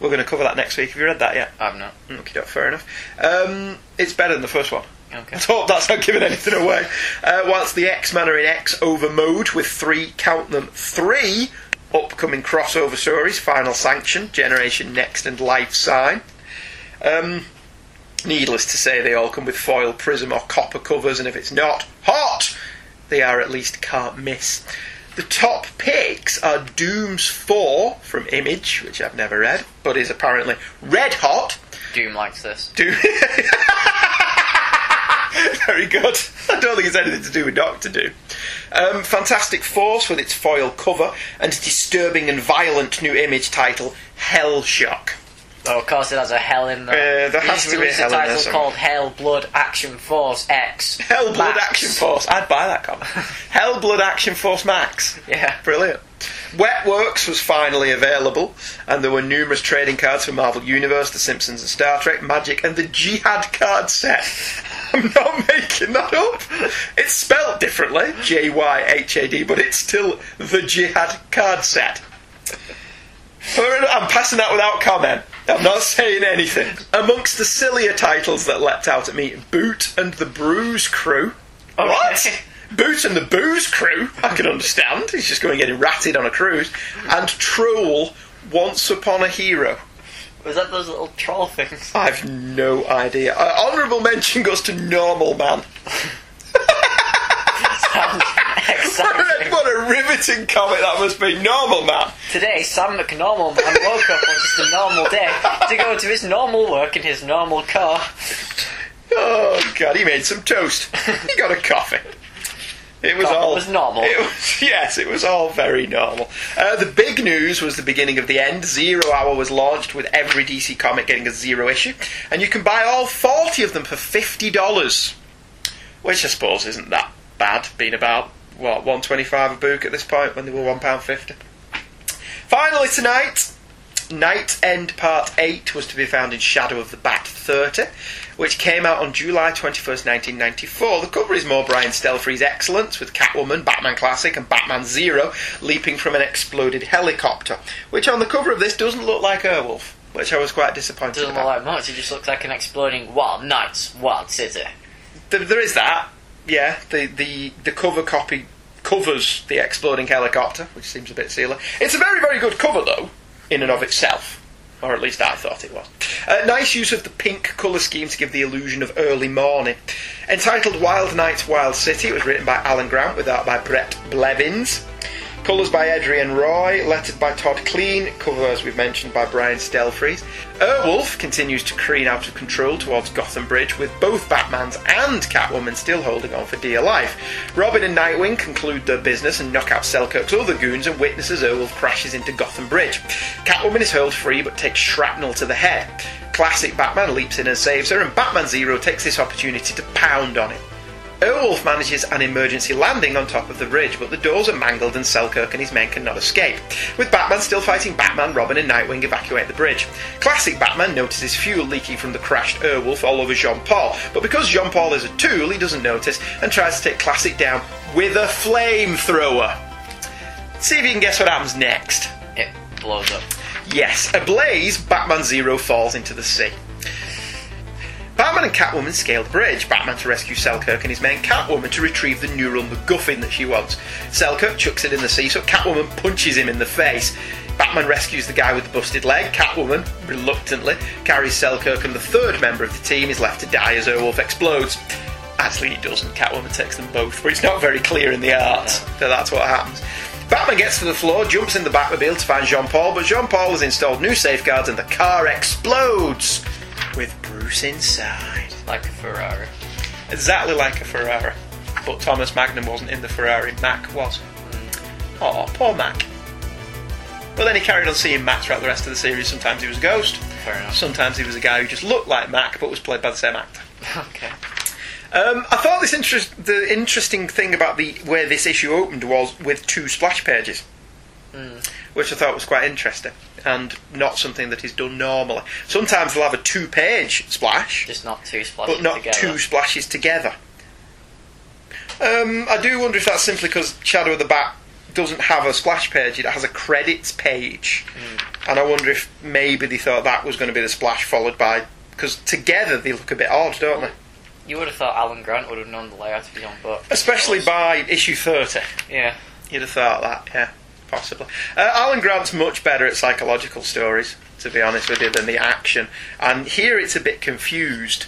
We're going to cover that next week. Have you read that yet? I've not. Okay, fair enough. Um, it's better than the first one. Okay. I hope that's not giving anything away. Uh, whilst the X Men are in X over mode with three, count them, three upcoming crossover stories Final Sanction, Generation Next, and Life Sign. Um, needless to say, they all come with foil, prism, or copper covers, and if it's not hot, they are at least can't miss. The top picks are Doom's 4 from Image, which I've never read, but is apparently red hot. Doom likes this. Doom. Very good. I don't think it's anything to do with Doctor Doom. Um, Fantastic Force with its foil cover and disturbing and violent new image title, Hell Shock. Oh, of course it has a hell in there. Uh, there has to be a hell in there title somewhere. called Hell Blood Action Force X. Hell Blood Max. Action Force. I'd buy that comic. Hell Blood Action Force Max. Yeah. Brilliant. Wetworks was finally available, and there were numerous trading cards for Marvel Universe, The Simpsons, and Star Trek, Magic, and the Jihad card set. I'm not making that up. It's spelt differently, J Y H A D, but it's still the Jihad card set. I'm passing that without comment. I'm not saying anything. Amongst the sillier titles that leapt out at me, Boot and the Bruise Crew. What? Boot and the Booze Crew? I can understand. He's just going getting ratted on a cruise. And Troll, Once Upon a Hero. Was that those little troll things? I've no idea. Uh, honourable mention goes to Normal Man. Exciting. what a riveting comic that must be. Normal Man. Today, Sam McNormal man woke up on just a normal day to go to his normal work in his normal car. Oh God, he made some toast. he got a coffee. It was Coffee all was normal. It was, yes, it was all very normal. Uh, the big news was the beginning of the end. Zero Hour was launched with every DC comic getting a zero issue, and you can buy all forty of them for fifty dollars, which I suppose isn't that bad. Being about what one twenty five a book at this point when they were one pound fifty. Finally tonight, Night End Part 8 was to be found in Shadow of the Bat 30, which came out on July 21st, 1994. The cover is more Brian Stelfreeze's excellence, with Catwoman, Batman Classic, and Batman Zero leaping from an exploded helicopter, which on the cover of this doesn't look like Airwolf, which I was quite disappointed Doesn't look like much, it just looks like an exploding wild nights, wild city. There, there is that, yeah. The, the, the cover copy covers the exploding helicopter, which seems a bit sealer. It's a very, very good cover, though, in and of itself. Or at least I thought it was. Uh, nice use of the pink colour scheme to give the illusion of early morning. Entitled Wild Nights, Wild City, it was written by Alan Grant with art by Bret Blevins. Colours by Adrienne Roy, lettered by Todd Klein, cover as we've mentioned by Brian Stelfreeze. Airwolf continues to careen out of control towards Gotham Bridge, with both Batmans and Catwoman still holding on for dear life. Robin and Nightwing conclude their business and knock out Selkirk's other goons and witness as Airwolf crashes into Gotham Bridge. Catwoman is hurled free but takes shrapnel to the head. Classic Batman leaps in and saves her, and Batman Zero takes this opportunity to pound on him. Airwolf manages an emergency landing on top of the bridge, but the doors are mangled and Selkirk and his men cannot escape. With Batman still fighting Batman, Robin and Nightwing evacuate the bridge. Classic Batman notices fuel leaking from the crashed Airwolf all over Jean Paul, but because Jean Paul is a tool, he doesn't notice and tries to take Classic down with a flamethrower. See if you can guess what happens next. It blows up. Yes, ablaze, Batman Zero falls into the sea. Batman and Catwoman scale the bridge. Batman to rescue Selkirk and his men. Catwoman to retrieve the neural MacGuffin that she wants. Selkirk chucks it in the sea, so Catwoman punches him in the face. Batman rescues the guy with the busted leg. Catwoman, reluctantly, carries Selkirk, and the third member of the team is left to die as Airwolf explodes. Actually, he doesn't. Catwoman takes them both, but it's not very clear in the art that that's what happens. Batman gets to the floor, jumps in the Batmobile to find Jean Paul, but Jean Paul has installed new safeguards and the car explodes with Bruce inside. Like a Ferrari. Exactly like a Ferrari. But Thomas Magnum wasn't in the Ferrari, Mac was. Oh, poor Mac. But then he carried on seeing Mac throughout the rest of the series. Sometimes he was a ghost, Fair enough. sometimes he was a guy who just looked like Mac but was played by the same actor. Okay. Um, I thought this interest, the interesting thing about the where this issue opened was with two splash pages, which I thought was quite interesting and not something that is done normally. Sometimes they'll have a two-page splash, Just not two splashes but not together. two splashes together. Um, I do wonder if that's simply because Shadow of the Bat doesn't have a splash page; it has a credits page, and I wonder if maybe they thought that was going to be the splash followed by because together they look a bit odd, don't they? You would have thought Alan Grant would have known the layout of his own book. Especially by issue thirty. Yeah. You'd have thought that, yeah, possibly. Uh, Alan Grant's much better at psychological stories, to be honest with you, than the action. And here it's a bit confused.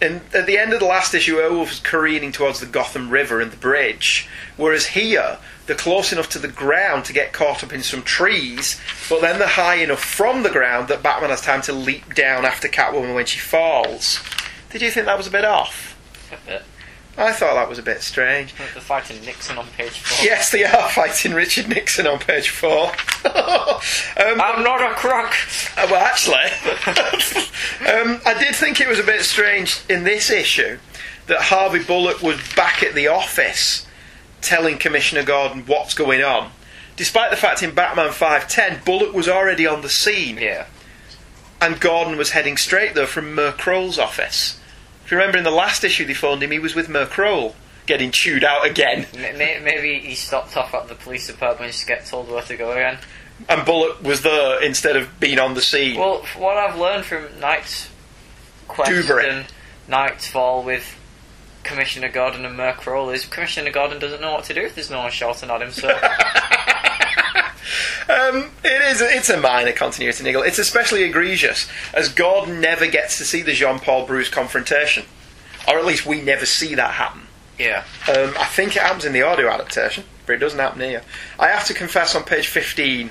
And at the end of the last issue, Airwolf was careening towards the Gotham River and the bridge, whereas here they're close enough to the ground to get caught up in some trees, but then they're high enough from the ground that Batman has time to leap down after Catwoman when she falls. Did you think that was a bit off? A bit. I thought that was a bit strange. Like the fighting Nixon on page four. Yes, they are fighting Richard Nixon on page four. um, I'm not a crook! uh, well, actually, um, I did think it was a bit strange in this issue that Harvey Bullock was back at the office telling Commissioner Gordon what's going on. Despite the fact in Batman 510, Bullock was already on the scene, Yeah. and Gordon was heading straight there from Mer office. If you remember in the last issue they phoned him, he was with Mayor Krol, getting chewed out again. Maybe he stopped off at the police department just to get told where to go again. And Bullock was there instead of being on the scene. Well, what I've learned from Night's Quest Dewberry. and Knightfall with Commissioner Gordon and Mayor Krol is Commissioner Gordon doesn't know what to do if there's no one shouting at him, so Um, it is. It's a minor continuity niggle. It's especially egregious as Gordon never gets to see the Jean Paul Bruce confrontation, or at least we never see that happen. yeah. Um, I think it happens in the audio adaptation, but it doesn't happen here. I have to confess, on page fifteen,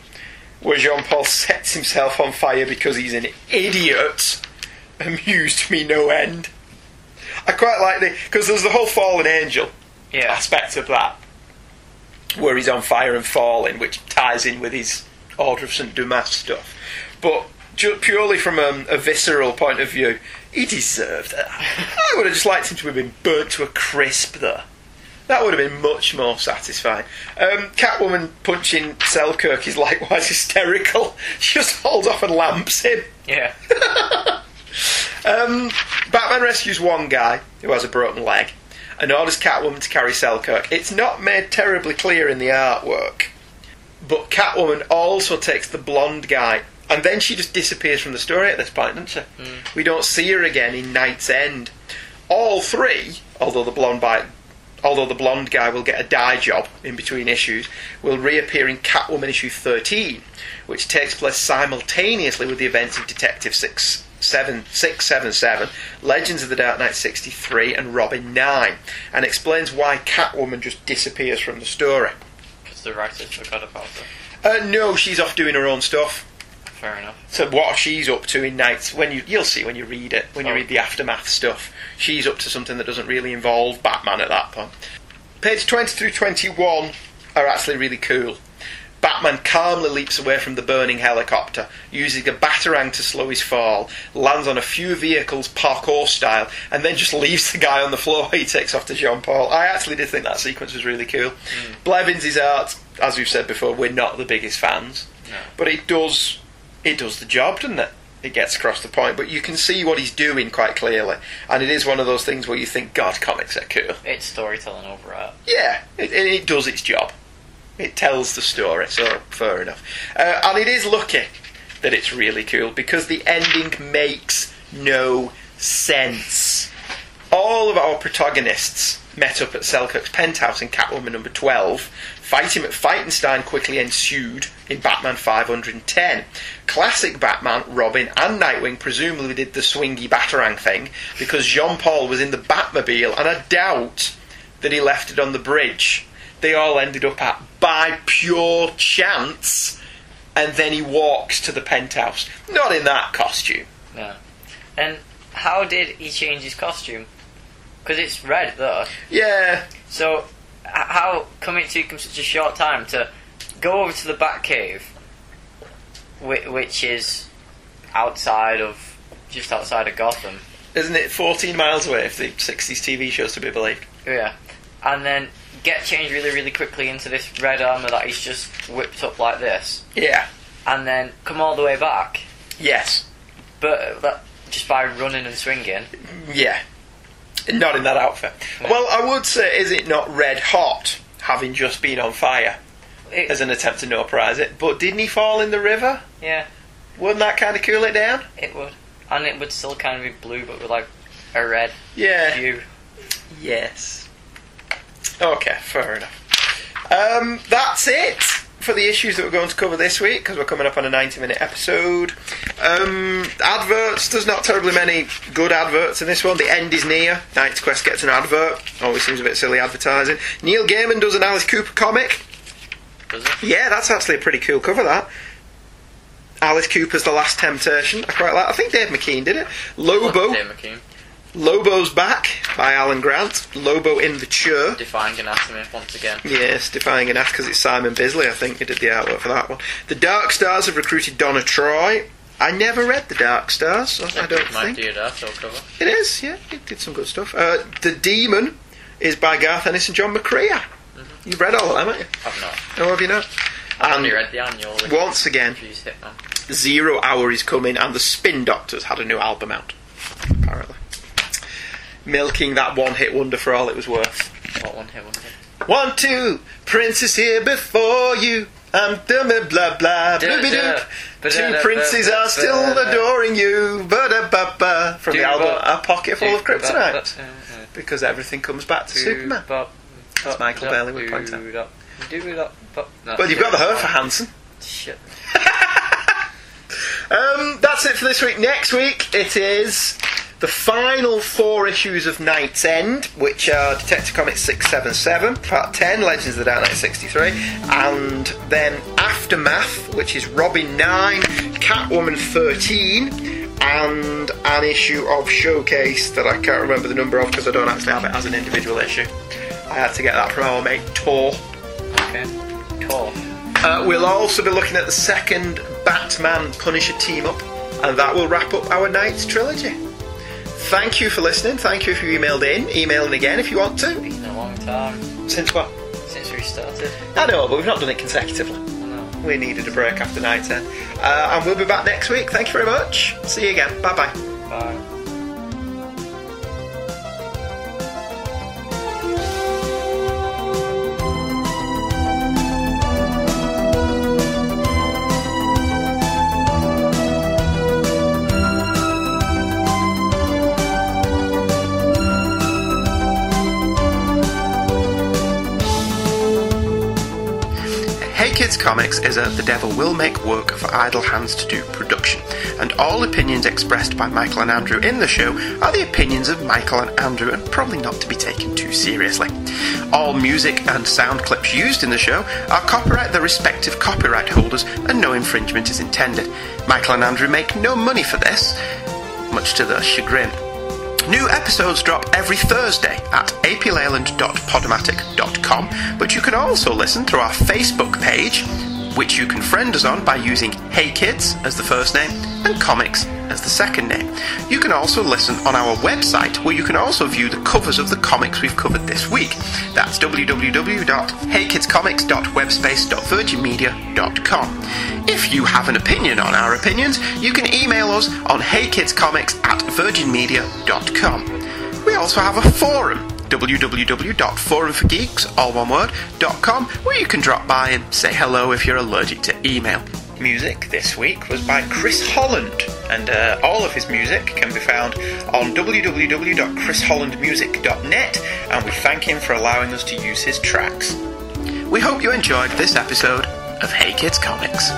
where Jean Paul sets himself on fire because he's an idiot, amused me no end. I quite like the because there's the whole fallen angel Yeah. aspect of that, where he's on fire and falling, which ties in with his Order of St. Dumas stuff. But purely from um, a visceral point of view, he deserved that. I would have just liked him to have been burnt to a crisp there. That would have been much more satisfying. Um, Catwoman punching Selkirk is likewise hysterical. She just holds off and lamps him. Yeah. Um, Batman rescues one guy who has a broken leg and orders Catwoman to carry Selkirk. It's not made terribly clear in the artwork, but Catwoman also takes the blonde guy, and then she just disappears from the story at this point, doesn't she? Hmm. We don't see her again in KnightsEnd. All three, although the blonde bi- although the blonde guy will get a dye job in between issues, will reappear in Catwoman issue 13, which takes place simultaneously with the events of Detective 6. 7, 677, Legends of the Dark Knight 63, and Robin 9, and explains why Catwoman just disappears from the story. Because the writers forgot about her. Uh, no, she's off doing her own stuff. Fair enough. So what she's up to in Nights, when you you'll see when you read it, when you Oh. read the aftermath stuff, she's up to something that doesn't really involve Batman at that point. Page twenty through twenty one are actually really cool. Batman calmly leaps away from the burning helicopter, using a batarang to slow his fall, lands on a few vehicles parkour style, and then just leaves the guy on the floor. He takes off to Jean Paul. I actually did think that sequence was really cool. Hmm. Blevins' is art, as we've said before, we're not the biggest fans, No. but it does it does the job, doesn't it? It gets across the point, but you can see what he's doing quite clearly, and it is one of those things where you think, God, comics are cool. It's storytelling over art. Yeah, it, it, it does its job. It tells the story, so fair enough. Uh, and it is lucky that it's really cool because the ending makes no sense. All of our protagonists met up at Selkirk's penthouse in Catwoman number 12. Fighting at Fightenstein quickly ensued in Batman 510. Classic Batman, Robin, and Nightwing presumably did the swingy Batarang thing because Jean Paul was in the Batmobile, and I doubt that he left it on the bridge. They all ended up at by pure chance, and then he walks to the penthouse. Not in that costume. No. And how did he change his costume? Because it's red though. Yeah, So, h- how come it took him such a short time to go over to the Batcave, whi- which is outside of, just outside of Gotham? isn't it 14 miles away if the 60s TV shows to be believed? Yeah. And then get changed really, really quickly into this red armour that he's just whipped up like this, Yeah. and then come all the way back, Yes. but that, just by running and swinging. Yeah. Not in that outfit. Well, I would say, is it not red hot, having just been on fire, It, as an attempt to no prize it? But didn't he fall in the river? yeah, Wouldn't that kind of cool it down? it would. And it would still kind of be blue, but with like a red Yeah. hue. Yes. Okay, fair enough. Um, that's it for the issues that we're going to cover this week because we're coming up on a 90 minute episode. Um, adverts, there's not terribly many good adverts in this one. The end is near. KnightsQuest gets an advert. Always seems a bit silly advertising. Neil Gaiman does an Alice Cooper comic. Does it? Yeah, that's actually a pretty cool cover, that. Alice Cooper's The Last Temptation. I quite like I think Dave McKean did it. Lobo. Dave McKean. Lobo's Back by Alan Grant. Lobo in the Chair. Defying anatomy once again. Yes, defying an because it's Simon Bisley, I think, who did the artwork for that one. The Dark Stars have recruited Donna Troy. I never read The Dark Stars, I don't My think. Deodato cover. It is, yeah, it did some good stuff. Uh, the Demon is by Garth Ennis and John McCrea. You've read all of them, haven't you? I've not. Oh, have you not? I've only read the annual. once again. Zero Hour is coming, and the Spin Doctors had a new album out, apparently. Milking that one hit wonder for all it was worth. What one hit wonder? One, two, Princess here before you. I'm dum blah blah blooby doop. Two princes are still adoring you. Ba ba ba. From the album A Pocket Full of Kryptonite. Because everything comes back to Superman. As Michael Bailey would point out. But you've got the her for Hanson. Shit. Um, that's it for this week. Next week it is the final four issues of KnightsEnd, which are Detective Comics 677, Part 10, Legends of the Dark Knight 63, and then Aftermath, which is Robin 9, Catwoman 13, and an issue of Showcase that I can't remember the number of because I don't actually have it as an individual issue. I had to get that from our mate Tor. Okay. Tor. Uh, we'll also be looking at the second Batman Punisher team up, and that will wrap up our Knights trilogy. Thank you for listening. Thank you if you emailed in. Email in again if you want to. Been a long time Since what? since we started. I know, but we've not done it consecutively. I. We needed a break after KnightsEnd. Uh, and we'll be back next week. Thank you very much. See you again. Bye bye bye. Kids Comics is a The Devil Will Make Work for Idle Hands to Do production, and all opinions expressed by Michael and Andrew in the show are the opinions of Michael and Andrew and probably not to be taken too seriously. All music and sound clips used in the show are copyright the respective copyright holders, and no infringement is intended. Michael and Andrew make no money for this, much to their chagrin. New episodes drop every Thursday at aplayland.podomatic.com, but you can also listen through our Facebook page, which you can friend us on by using Hey Kids as the first name and Comics as the second name. You can also listen on our website, where you can also view the covers of the comics we've covered this week. That's www.heykidscomics.webspace.virginmedia.com. If you have an opinion on our opinions, you can email us on heykidscomics at virginmedia.com. We also have a forum, www.forumforgeeks, all one word, .com, where you can drop by and say hello if you're allergic to email. Music this week was by Chris Holland, and uh, all of his music can be found on www.chrishollandmusic.net, and we thank him for allowing us to use his tracks. We hope you enjoyed this episode of Hey Kids Comics.